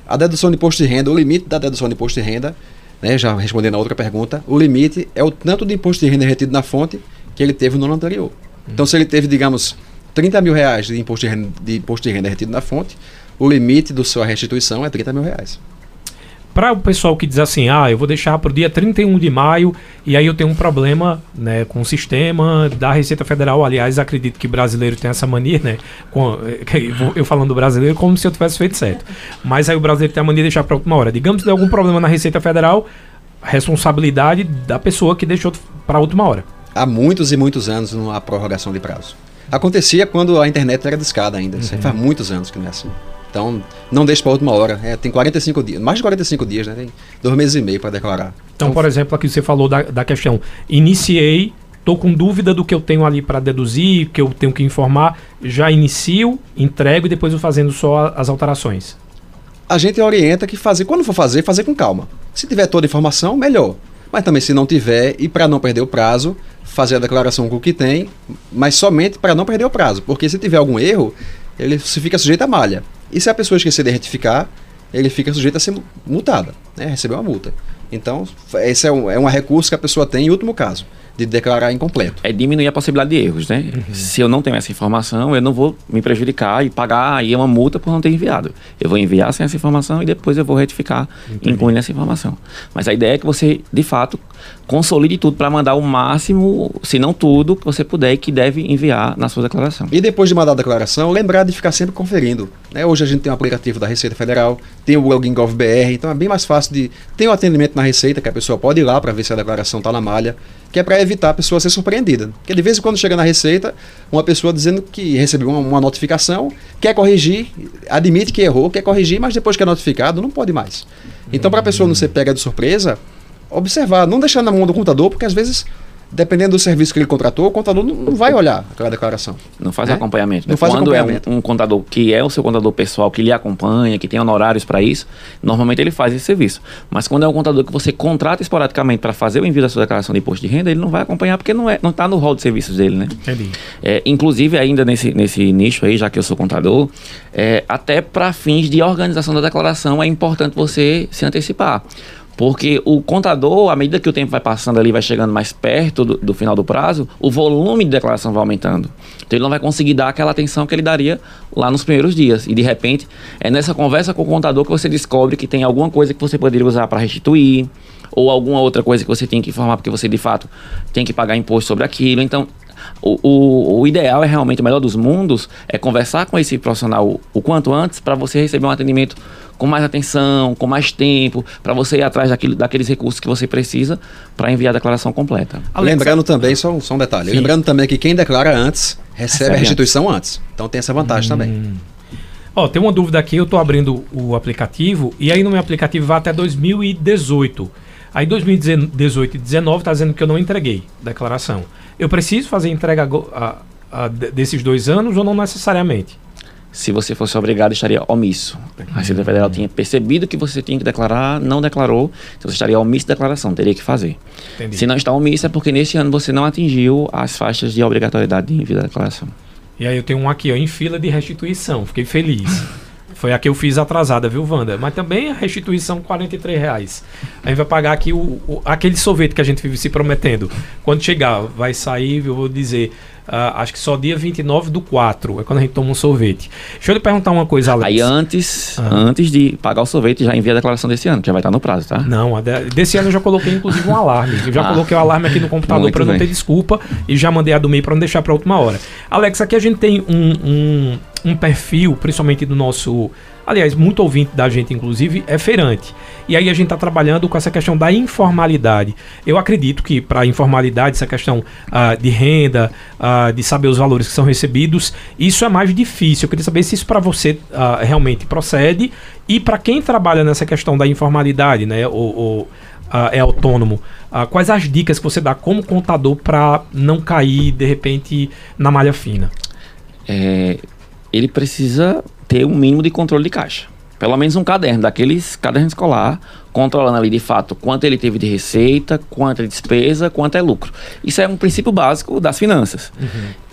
A dedução de imposto de renda, o limite da dedução de imposto de renda, né, já respondendo a outra pergunta, o limite é o tanto de imposto de renda retido na fonte que ele teve no ano anterior. Hum. Então, se ele teve, digamos, 30 mil reais de imposto de, renda, de imposto de renda retido na fonte, o limite da sua restituição é 30 mil reais. Para o pessoal que diz assim, ah, eu vou deixar para o dia 31 de maio e aí eu tenho um problema né, com o sistema da Receita Federal. Aliás, acredito que brasileiro tem essa mania, né? Com, eu falando do brasileiro como se eu tivesse feito certo. Mas aí o brasileiro tem a mania de deixar para última hora. Digamos que tem algum problema na Receita Federal, responsabilidade da pessoa que deixou para a última hora. Há muitos e muitos anos não há prorrogação de prazo. Acontecia quando a internet era discada ainda. Uhum. Faz muitos anos que não é assim. Então, não deixe para a última hora. É, tem 45 dias, mais de 45 dias, né? Tem dois meses e meio para declarar. Então, então, por exemplo, aqui você falou da, da questão. Iniciei, estou com dúvida do que eu tenho ali para deduzir, que eu tenho que informar. Já inicio, entrego e depois vou fazendo só as alterações. A gente orienta que fazer, quando for fazer, fazer com calma. Se tiver toda a informação, melhor. Mas também se não tiver, e para não perder o prazo, fazer a declaração com o que tem, mas somente para não perder o prazo. Porque se tiver algum erro, ele se fica sujeito à malha. E se a pessoa esquecer de retificar, ele fica sujeito a ser multada, né? receber uma multa. Então, esse é um, é um recurso que a pessoa tem em último caso de declarar incompleto. É diminuir a possibilidade de erros, né? Uhum. Se eu não tenho essa informação, eu não vou me prejudicar e pagar aí uma multa por não ter enviado. Eu vou enviar sem essa informação e depois eu vou retificar Entendi. incluindo essa informação. Mas a ideia é que você, de fato, consolide tudo para mandar o máximo, se não tudo, que você puder e que deve enviar na sua declaração. E depois de mandar a declaração, lembrar de ficar sempre conferindo. Né? Hoje a gente tem um aplicativo da Receita Federal, tem o Login GovBR, então é bem mais fácil de. Tem o um atendimento na Receita que a pessoa pode ir lá para ver se a declaração está na malha que é para evitar a pessoa ser surpreendida. Porque de vez em quando chega na Receita, uma pessoa dizendo que recebeu uma, uma, notificação, quer corrigir, admite que errou, quer corrigir, mas depois que é notificado, não pode mais. Então, para a pessoa não ser pega de surpresa, observar, não deixar na mão do computador, porque às vezes dependendo do serviço que ele contratou, o contador não, não vai olhar aquela declaração. Não faz É? acompanhamento. né? Não faz Quando acompanhamento. é um, um contador que é o seu contador pessoal, que lhe acompanha, que tem honorários para isso, normalmente ele faz esse serviço. Mas quando é um contador que você contrata esporadicamente para fazer o envio da sua declaração de imposto de renda, ele não vai acompanhar porque não é, não está no rol de serviços dele, né? Entendi. É, inclusive, ainda nesse, nesse nicho aí, já que eu sou contador, é, até para fins de organização da declaração é importante você se antecipar. Porque o contador, à medida que o tempo vai passando ali, vai chegando mais perto do, do final do prazo, o volume de declaração vai aumentando. Então ele não vai conseguir dar aquela atenção que ele daria lá nos primeiros dias. E de repente, é nessa conversa com o contador que você descobre que tem alguma coisa que você poderia usar para restituir, ou alguma outra coisa que você tem que informar, porque você de fato tem que pagar imposto sobre aquilo. Então, o, o, o ideal é realmente, o melhor dos mundos, é conversar com esse profissional o, o quanto antes para você receber um atendimento com mais atenção, com mais tempo, para você ir atrás daquilo, daqueles recursos que você precisa para enviar a declaração completa. Lembrando também, só, um- só um detalhe, Sim. lembrando também que quem declara antes recebe, Recebe a restituição antes. Então tem essa vantagem também. Ó, tem uma dúvida aqui, eu tô abrindo o aplicativo e aí no meu aplicativo vai até 2018. Aí 2018 e 2019 tá dizendo que eu não entreguei declaração. Eu preciso fazer entrega a- a- de- desses dois anos ou não necessariamente? Se você fosse obrigado, estaria omisso. A Receita Federal tinha percebido que você tinha que declarar, não declarou, então você estaria omisso de declaração, teria que fazer. Entendi. Se não está omisso, é porque neste ano você não atingiu as faixas de obrigatoriedade de envio da declaração. E aí eu tenho um aqui, ó, em fila de restituição. Fiquei feliz. Foi a que eu fiz atrasada, viu, Wanda? Mas também a restituição, 43 reais. A gente vai pagar aqui o, o- aquele sorvete que a gente vive se prometendo. Quando chegar, vai sair, eu vou dizer, ah, acho que só dia 29 do 4. É quando a gente toma um sorvete. Deixa eu lhe perguntar uma coisa, Alex. Aí antes, Ah. antes de pagar o sorvete, já envia a declaração desse ano, que já vai estar no prazo, tá? Não, de- desse ano eu já coloquei inclusive um alarme. Eu já Ah. coloquei o alarme aqui no computador para não ter desculpa e já mandei a do MEI para não deixar para última hora. Alex, aqui a gente tem um, um, um perfil, principalmente do nosso. Aliás, muito ouvinte da gente, inclusive, é feirante. E aí a gente está trabalhando com essa questão da informalidade. Eu acredito que para a informalidade, essa questão ah, de renda, ah, de saber os valores que são recebidos, isso é mais difícil. Eu queria saber se isso para você ah, realmente procede e para quem trabalha nessa questão da informalidade, né? Ou, ou, é autônomo. quais as dicas que você dá como contador para não cair de repente na malha fina? É, ele precisa ter um mínimo de controle de caixa. Pelo menos um caderno, daqueles cadernos escolar, controlando ali de fato quanto ele teve de receita, quanto é despesa, quanto é lucro. Isso é um princípio básico das finanças.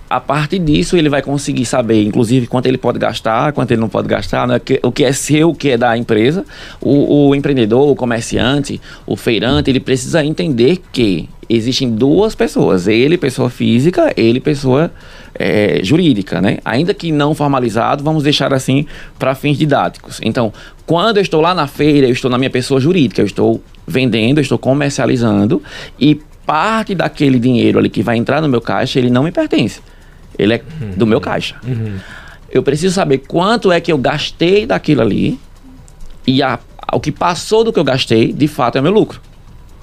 A partir disso, ele vai conseguir saber, inclusive, quanto ele pode gastar, quanto ele não pode gastar, né? O que é seu, o que é da empresa. O, o empreendedor, o comerciante, o feirante, ele precisa entender que existem duas pessoas. Ele, pessoa física, ele, pessoa eh, jurídica, né? Ainda que não formalizado, vamos deixar assim para fins didáticos. Então, quando eu estou lá na feira, eu estou na minha pessoa jurídica, eu estou vendendo, eu estou comercializando e parte daquele dinheiro ali que vai entrar no meu caixa, ele não me pertence. Ele é do meu caixa. Eu preciso saber quanto é que eu gastei daquilo ali e a, o que passou do que eu gastei, de fato, é meu lucro.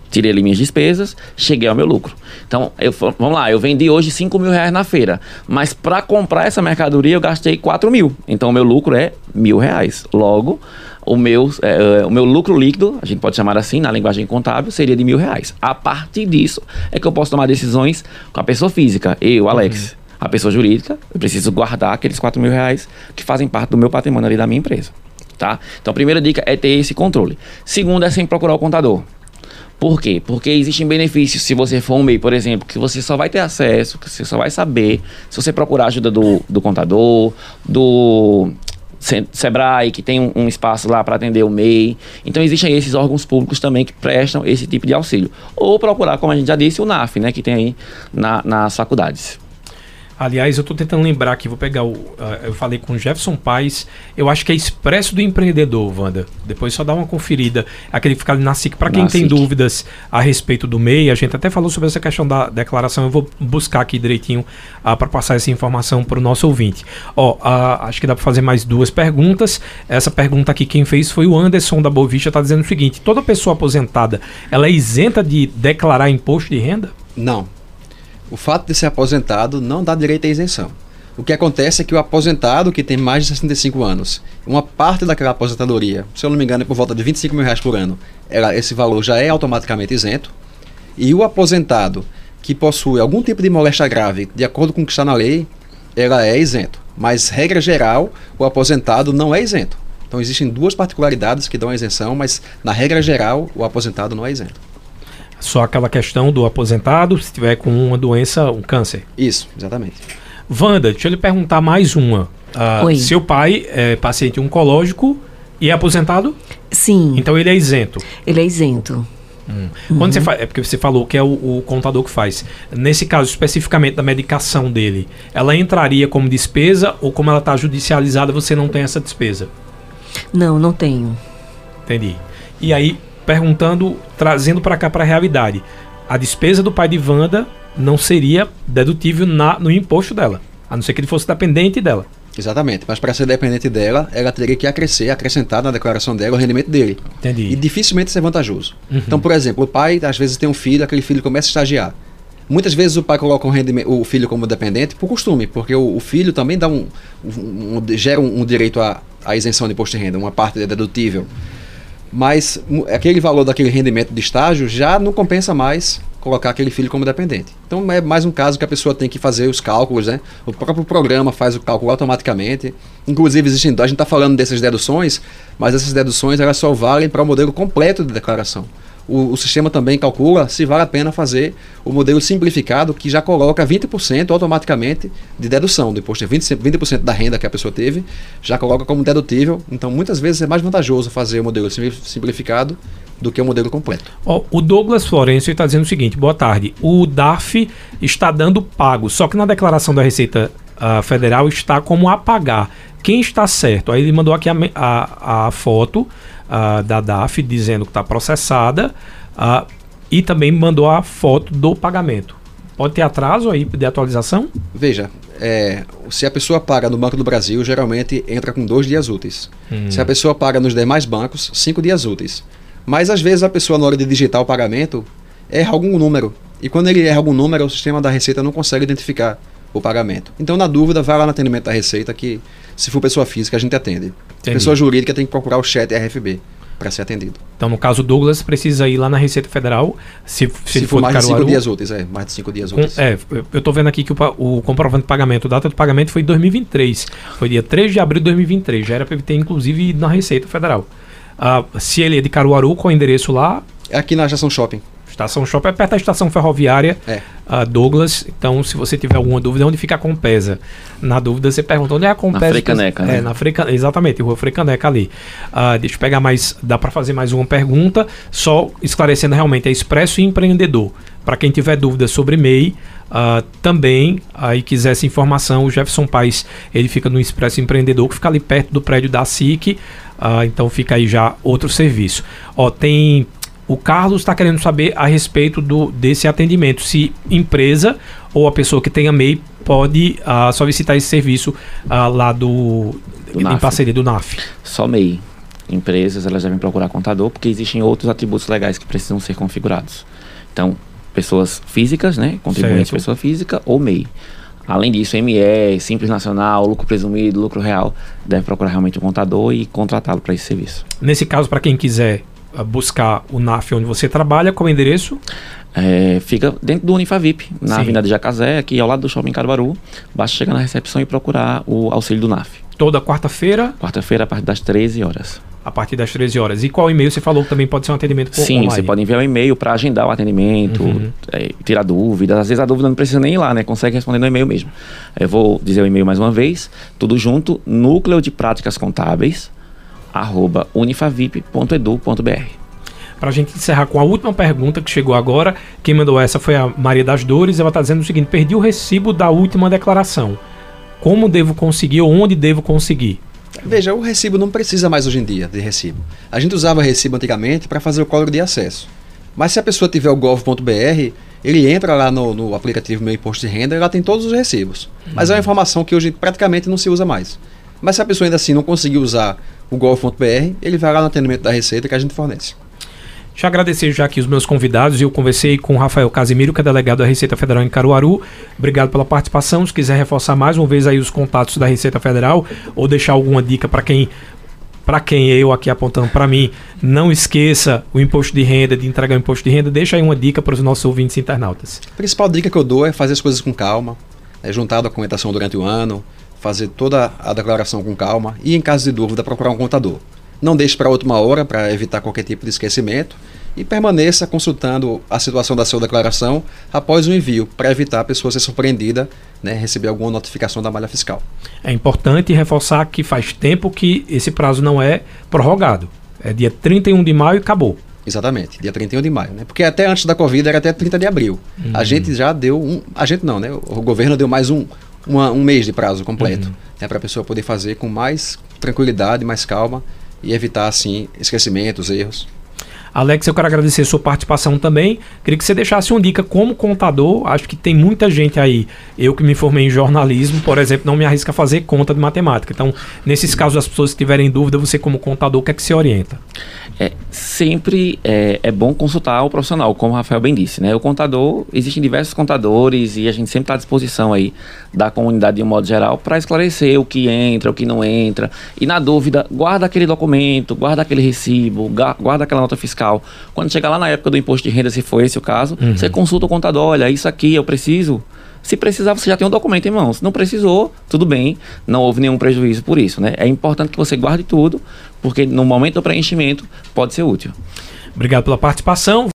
Tirei ali minhas despesas, cheguei ao meu lucro. Então, eu, vamos lá, eu vendi hoje 5 mil reais na feira, mas para comprar essa mercadoria eu gastei 4 mil. Então, o meu lucro é mil reais. Logo, o meu, é, é, o meu lucro líquido, a gente pode chamar assim na linguagem contábil, seria de mil reais. A partir disso é que eu posso tomar decisões com a pessoa física, eu, Alex. A pessoa jurídica, eu preciso guardar aqueles 4 mil reais que fazem parte do meu patrimônio ali da minha empresa. Tá? Então, a primeira dica é ter esse controle. Segunda é sem procurar o contador. Por quê? Porque existem benefícios se você for um MEI, por exemplo, que você só vai ter acesso, que você só vai saber se você procurar a ajuda do, do contador, do Se- Sebrae, que tem um, um espaço lá para atender o MEI. Então existem esses órgãos públicos também que prestam esse tipo de auxílio. Ou procurar, como a gente já disse, o NAF, né, que tem aí na- nas faculdades. Aliás, eu estou tentando lembrar aqui, vou pegar o. ah, eu falei com o Jefferson Paz, eu acho que é Expresso do Empreendedor, Wanda. Depois só dá uma conferida. Aquele que fica ali na SIC. Para quem Na tem SIC. dúvidas a respeito do MEI, a gente até falou sobre essa questão da declaração. Eu vou buscar aqui direitinho para passar essa informação para o nosso ouvinte. Ó, ah, acho que dá para fazer mais duas perguntas. Essa pergunta aqui quem fez foi o Anderson da Bovista, está dizendo o seguinte: toda pessoa aposentada ela é isenta de declarar imposto de renda? Não. O fato de ser aposentado não dá direito à isenção. O que acontece é que o aposentado que tem mais de 65 anos, uma parte daquela aposentadoria, se eu não me engano é por volta de 25 mil reais por ano, ela, esse valor já é automaticamente isento. E o aposentado que possui algum tipo de moléstia grave, de acordo com o que está na lei, ela é isento. Mas, regra geral, o aposentado não é isento. Então, existem duas particularidades que dão a isenção, mas, na regra geral, o aposentado não é isento. Só aquela questão do aposentado, se tiver com uma doença, um câncer. Isso, exatamente. Wanda, deixa eu lhe perguntar mais uma. Uh, Oi. Seu pai é paciente oncológico e é aposentado? Sim, Então ele é isento. ele é isento. Quando você fa... É porque você falou que é o, o contador que faz. Nesse caso, especificamente da medicação dele, ela entraria como despesa ou como ela está judicializada, você não tem essa despesa? Não, não tenho. Entendi. E aí, perguntando, trazendo para cá para a realidade, a despesa do pai de Wanda não seria dedutível na, no imposto dela, a não ser que ele fosse dependente dela. Exatamente. Mas, para ser dependente dela, ela teria que acrescer, acrescentar na declaração dela o rendimento dele. Entendi. E dificilmente isso é vantajoso. Uhum. Então, por exemplo, o pai às vezes tem um filho, aquele filho começa a estagiar. Muitas vezes o pai coloca um o filho como dependente por costume, porque o, o filho também dá um, um- um- gera um, um direito à, à isenção de imposto de renda, uma parte é dedutível. Mas aquele valor daquele rendimento de estágio já não compensa mais colocar aquele filho como dependente. Então é mais um caso que a pessoa tem que fazer os cálculos, né? O próprio programa faz o cálculo automaticamente. Inclusive existem, a gente está falando dessas deduções, mas essas deduções elas só valem para o modelo completo de declaração. O, o sistema também calcula se vale a pena fazer o modelo simplificado que já coloca 20% automaticamente de dedução do imposto. 20%, 20% da renda que a pessoa teve já coloca como dedutível. Então muitas vezes é mais vantajoso fazer o modelo sim- simplificado do que o modelo completo. Ó, o Douglas Florencio está dizendo o seguinte: boa tarde. O DARF está dando pago, só que na declaração da Receita ah, Federal está como a pagar. Quem está certo? Aí ele mandou aqui a, a, a foto ah, da DAF dizendo que está processada ah, e também mandou a foto do pagamento. Pode ter atraso aí de atualização? Veja, é, se a pessoa paga no Banco do Brasil, geralmente entra com dois dias úteis. Se a pessoa paga nos demais bancos, cinco dias úteis. Mas às vezes a pessoa, na hora de digitar o pagamento, erra algum número. E quando ele erra algum número, o sistema da Receita não consegue identificar o pagamento. Então, na dúvida, vai lá no atendimento da Receita, que se for pessoa física, a gente atende. Entendi. Pessoa jurídica tem que procurar o chat RFB para ser atendido. Então, no caso, Douglas precisa ir lá na Receita Federal, se, se, Se, for mais de cinco Caruaru, dias úteis, é, mais de cinco dias Com- úteis. é, eu- tô vendo aqui que o, o comprovante de pagamento, a data do pagamento foi em 2023. Foi dia 3 de abril de 2023. Já era para ele ter, inclusive, ido na Receita Federal. Ah, se ele é de Caruaru, qual é o endereço lá? É aqui na Estação Shopping. Estação Shopping, é perto da estação ferroviária É. ah, Douglas. Então, se você tiver alguma dúvida, onde fica a Compesa? Na dúvida, você pergunta onde é a Compesa. Frei Caneca, É, né? na Frei Caneca, exatamente, rua Frei Caneca ali. Ah, deixa eu pegar mais, dá para fazer mais uma pergunta, só esclarecendo realmente, é Expresso Empreendedor. Para quem tiver dúvidas sobre MEI, ah, também, aí quiser essa informação, o Jefferson Paes, ele fica no Expresso Empreendedor, que fica ali perto do prédio da SIC, ah, então fica aí já outro serviço. Ó, tem o Carlos está querendo saber a respeito do, desse atendimento, se empresa ou a pessoa que tenha MEI pode ah, solicitar esse serviço ah, lá do, Do em NAF. parceria do NAF. Só MEI. Empresas, elas devem procurar contador, porque existem outros atributos legais que precisam ser configurados. Então, pessoas físicas, né? Contribuinte, Certo. pessoa física ou MEI. Além disso, ME, Simples Nacional, lucro presumido, lucro real, deve procurar realmente um contador e contratá-lo para esse serviço. Nesse caso, para quem quiser buscar o NAF onde você trabalha, qual é o endereço? É, fica dentro do Unifavip, na Sim. Avenida de Jacazé, aqui ao lado do Shopping Caruaru. Basta chegar na recepção e procurar o auxílio do NAF. Toda quarta-feira, Quarta-feira, a partir das 13 horas. a partir das 13 horas. E qual e-mail você falou que também pode ser um atendimento por Sim, online? você pode enviar um e-mail para agendar o atendimento, Uhum. é, tirar dúvidas. Às vezes a dúvida não precisa nem ir lá, né? Consegue responder no e-mail mesmo. Eu vou dizer o e-mail mais uma vez, tudo junto, núcleo de práticas contábeis, unifavip.edu.br. Para a gente encerrar com a última pergunta que chegou agora, quem mandou essa foi a Maria das Dores. Ela está dizendo o seguinte: perdi o recibo da última declaração. Como devo conseguir ou onde devo conseguir? Veja, o recibo não precisa mais hoje em dia de recibo. A gente usava recibo antigamente para fazer o código de acesso. Mas se a pessoa tiver o gov.br, ele entra lá no, no aplicativo Meu Imposto de Renda e lá tem todos os recibos. Mas é uma informação que hoje praticamente não se usa mais. Mas se a pessoa ainda assim não conseguir usar o gov.br, ele vai lá no atendimento da Receita que a gente fornece. Deixa eu agradecer já aqui os meus convidados. Eu conversei com o Rafael Casimiro, que é delegado da Receita Federal em Caruaru. Obrigado pela participação. Se quiser reforçar mais uma vez aí os contatos da Receita Federal ou deixar alguma dica para quem para quem eu aqui apontando para mim, não esqueça o imposto de renda, de entregar o imposto de renda, deixa aí uma dica para os nossos ouvintes internautas. A principal dica que eu dou é fazer as coisas com calma, é juntar a documentação durante o ano, fazer toda a declaração com calma e, em caso de dúvida, procurar um contador. Não deixe para última hora para evitar qualquer tipo de esquecimento e permaneça consultando a situação da sua declaração após o envio, para evitar a pessoa ser surpreendida, né, receber alguma notificação da malha fiscal. É importante reforçar que faz tempo que esse prazo não é prorrogado. É dia 31 de maio e acabou. Exatamente, dia 31 de maio, né? Porque até antes da Covid era até 30 de abril. Uhum. A gente já deu um. A gente não, né? O governo deu mais um, uma, um mês de prazo completo. Uhum. Né, para a pessoa poder fazer com mais tranquilidade, mais calma e evitar, assim, esquecimentos, erros. Alex, eu quero agradecer sua participação também. Queria que você deixasse uma dica como contador. Acho que tem muita gente aí. Eu que me formei em jornalismo, por exemplo, não me arrisca a fazer conta de matemática. Então, nesses casos, as pessoas que tiverem dúvida, você como contador, o que é que se orienta? É, sempre é, é, bom consultar o profissional, como o Rafael bem disse, né? O contador, existem diversos contadores e a gente sempre está à disposição aí da comunidade de um modo geral para esclarecer o que entra, o que não entra. E na dúvida, guarda aquele documento, guarda aquele recibo, guarda aquela nota fiscal. Quando chegar lá na época do imposto de renda, se for esse o caso, uhum. você consulta o contador, olha, isso aqui eu preciso se precisar, você já tem um documento em mãos. Se não precisou, tudo bem, não houve nenhum prejuízo por isso, né? É importante que você guarde tudo, porque no momento do preenchimento pode ser útil. Obrigado pela participação.